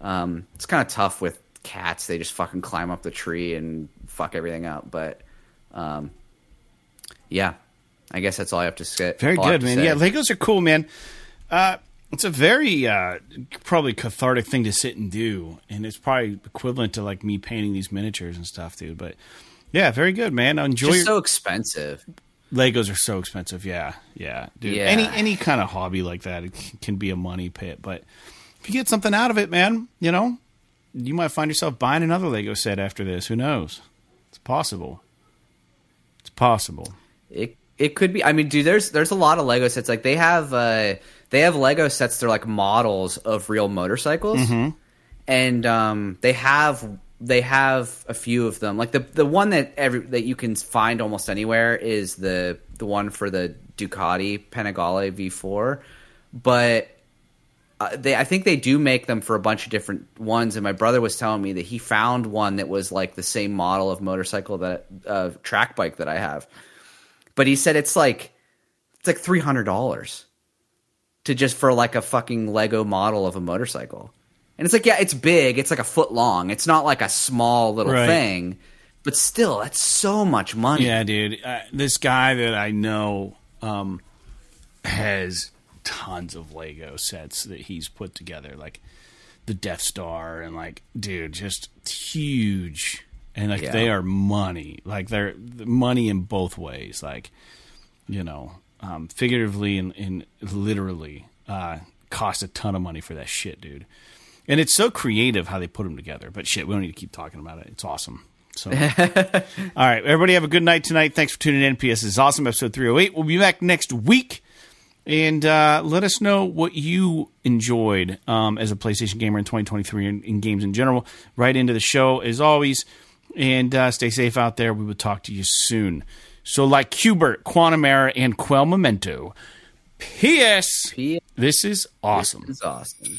um, it's kind of tough with cats. They just fucking climb up the tree and fuck everything up. But um, yeah, I guess that's all I have to say. Very all I have good, man. say. Yeah, Legos are cool, man. Uh, it's a very uh, probably cathartic thing to sit and do, and it's probably equivalent to like me painting these miniatures and stuff, dude. But yeah, very good, man. Enjoy. just Your- so expensive. Legos are so expensive. Yeah, yeah, dude. Yeah. Any any kind of hobby like that it can be a money pit, but if you get something out of it, man, you know, you might find yourself buying another Lego set after this. Who knows? It's possible. It's possible. It it could be. I mean, dude, there's there's a lot of Lego sets. Like they have uh they have Lego sets. They're like models of real motorcycles, and um they have they have a few of them. Like the the one that every that you can find almost anywhere is the the one for the Ducati Panigale V4, but. Uh, they, I think they do make them for a bunch of different ones, and my brother was telling me that he found one that was like the same model of motorcycle that uh, track bike that I have but he said it's like it's like three hundred dollars to just for like a fucking Lego model of a motorcycle, and it's like yeah, it's big, it's like a foot long, it's not like a small little Right. thing, but still, that's so much money. Yeah, dude. Uh, this guy that I know um, has tons of Lego sets that he's put together, like the Death Star, and like, dude, just huge. And like, Yeah. they are money. Like, they're money in both ways. Like, you know, um, figuratively and, and literally, uh, cost a ton of money for that shit, dude. And it's so creative how they put them together. But shit, we don't need to keep talking about it. It's awesome. So, all right, everybody have a good night tonight. Thanks for tuning in. PS is awesome. Episode 308. We'll be back next week. And uh, let us know what you enjoyed um, as a PlayStation gamer in 2023 and in games in general. Write into the show as always. And uh, stay safe out there. We will talk to you soon. So, like Qbert, Quantum Error, and Quell Memento. P.S. This is awesome. It's awesome.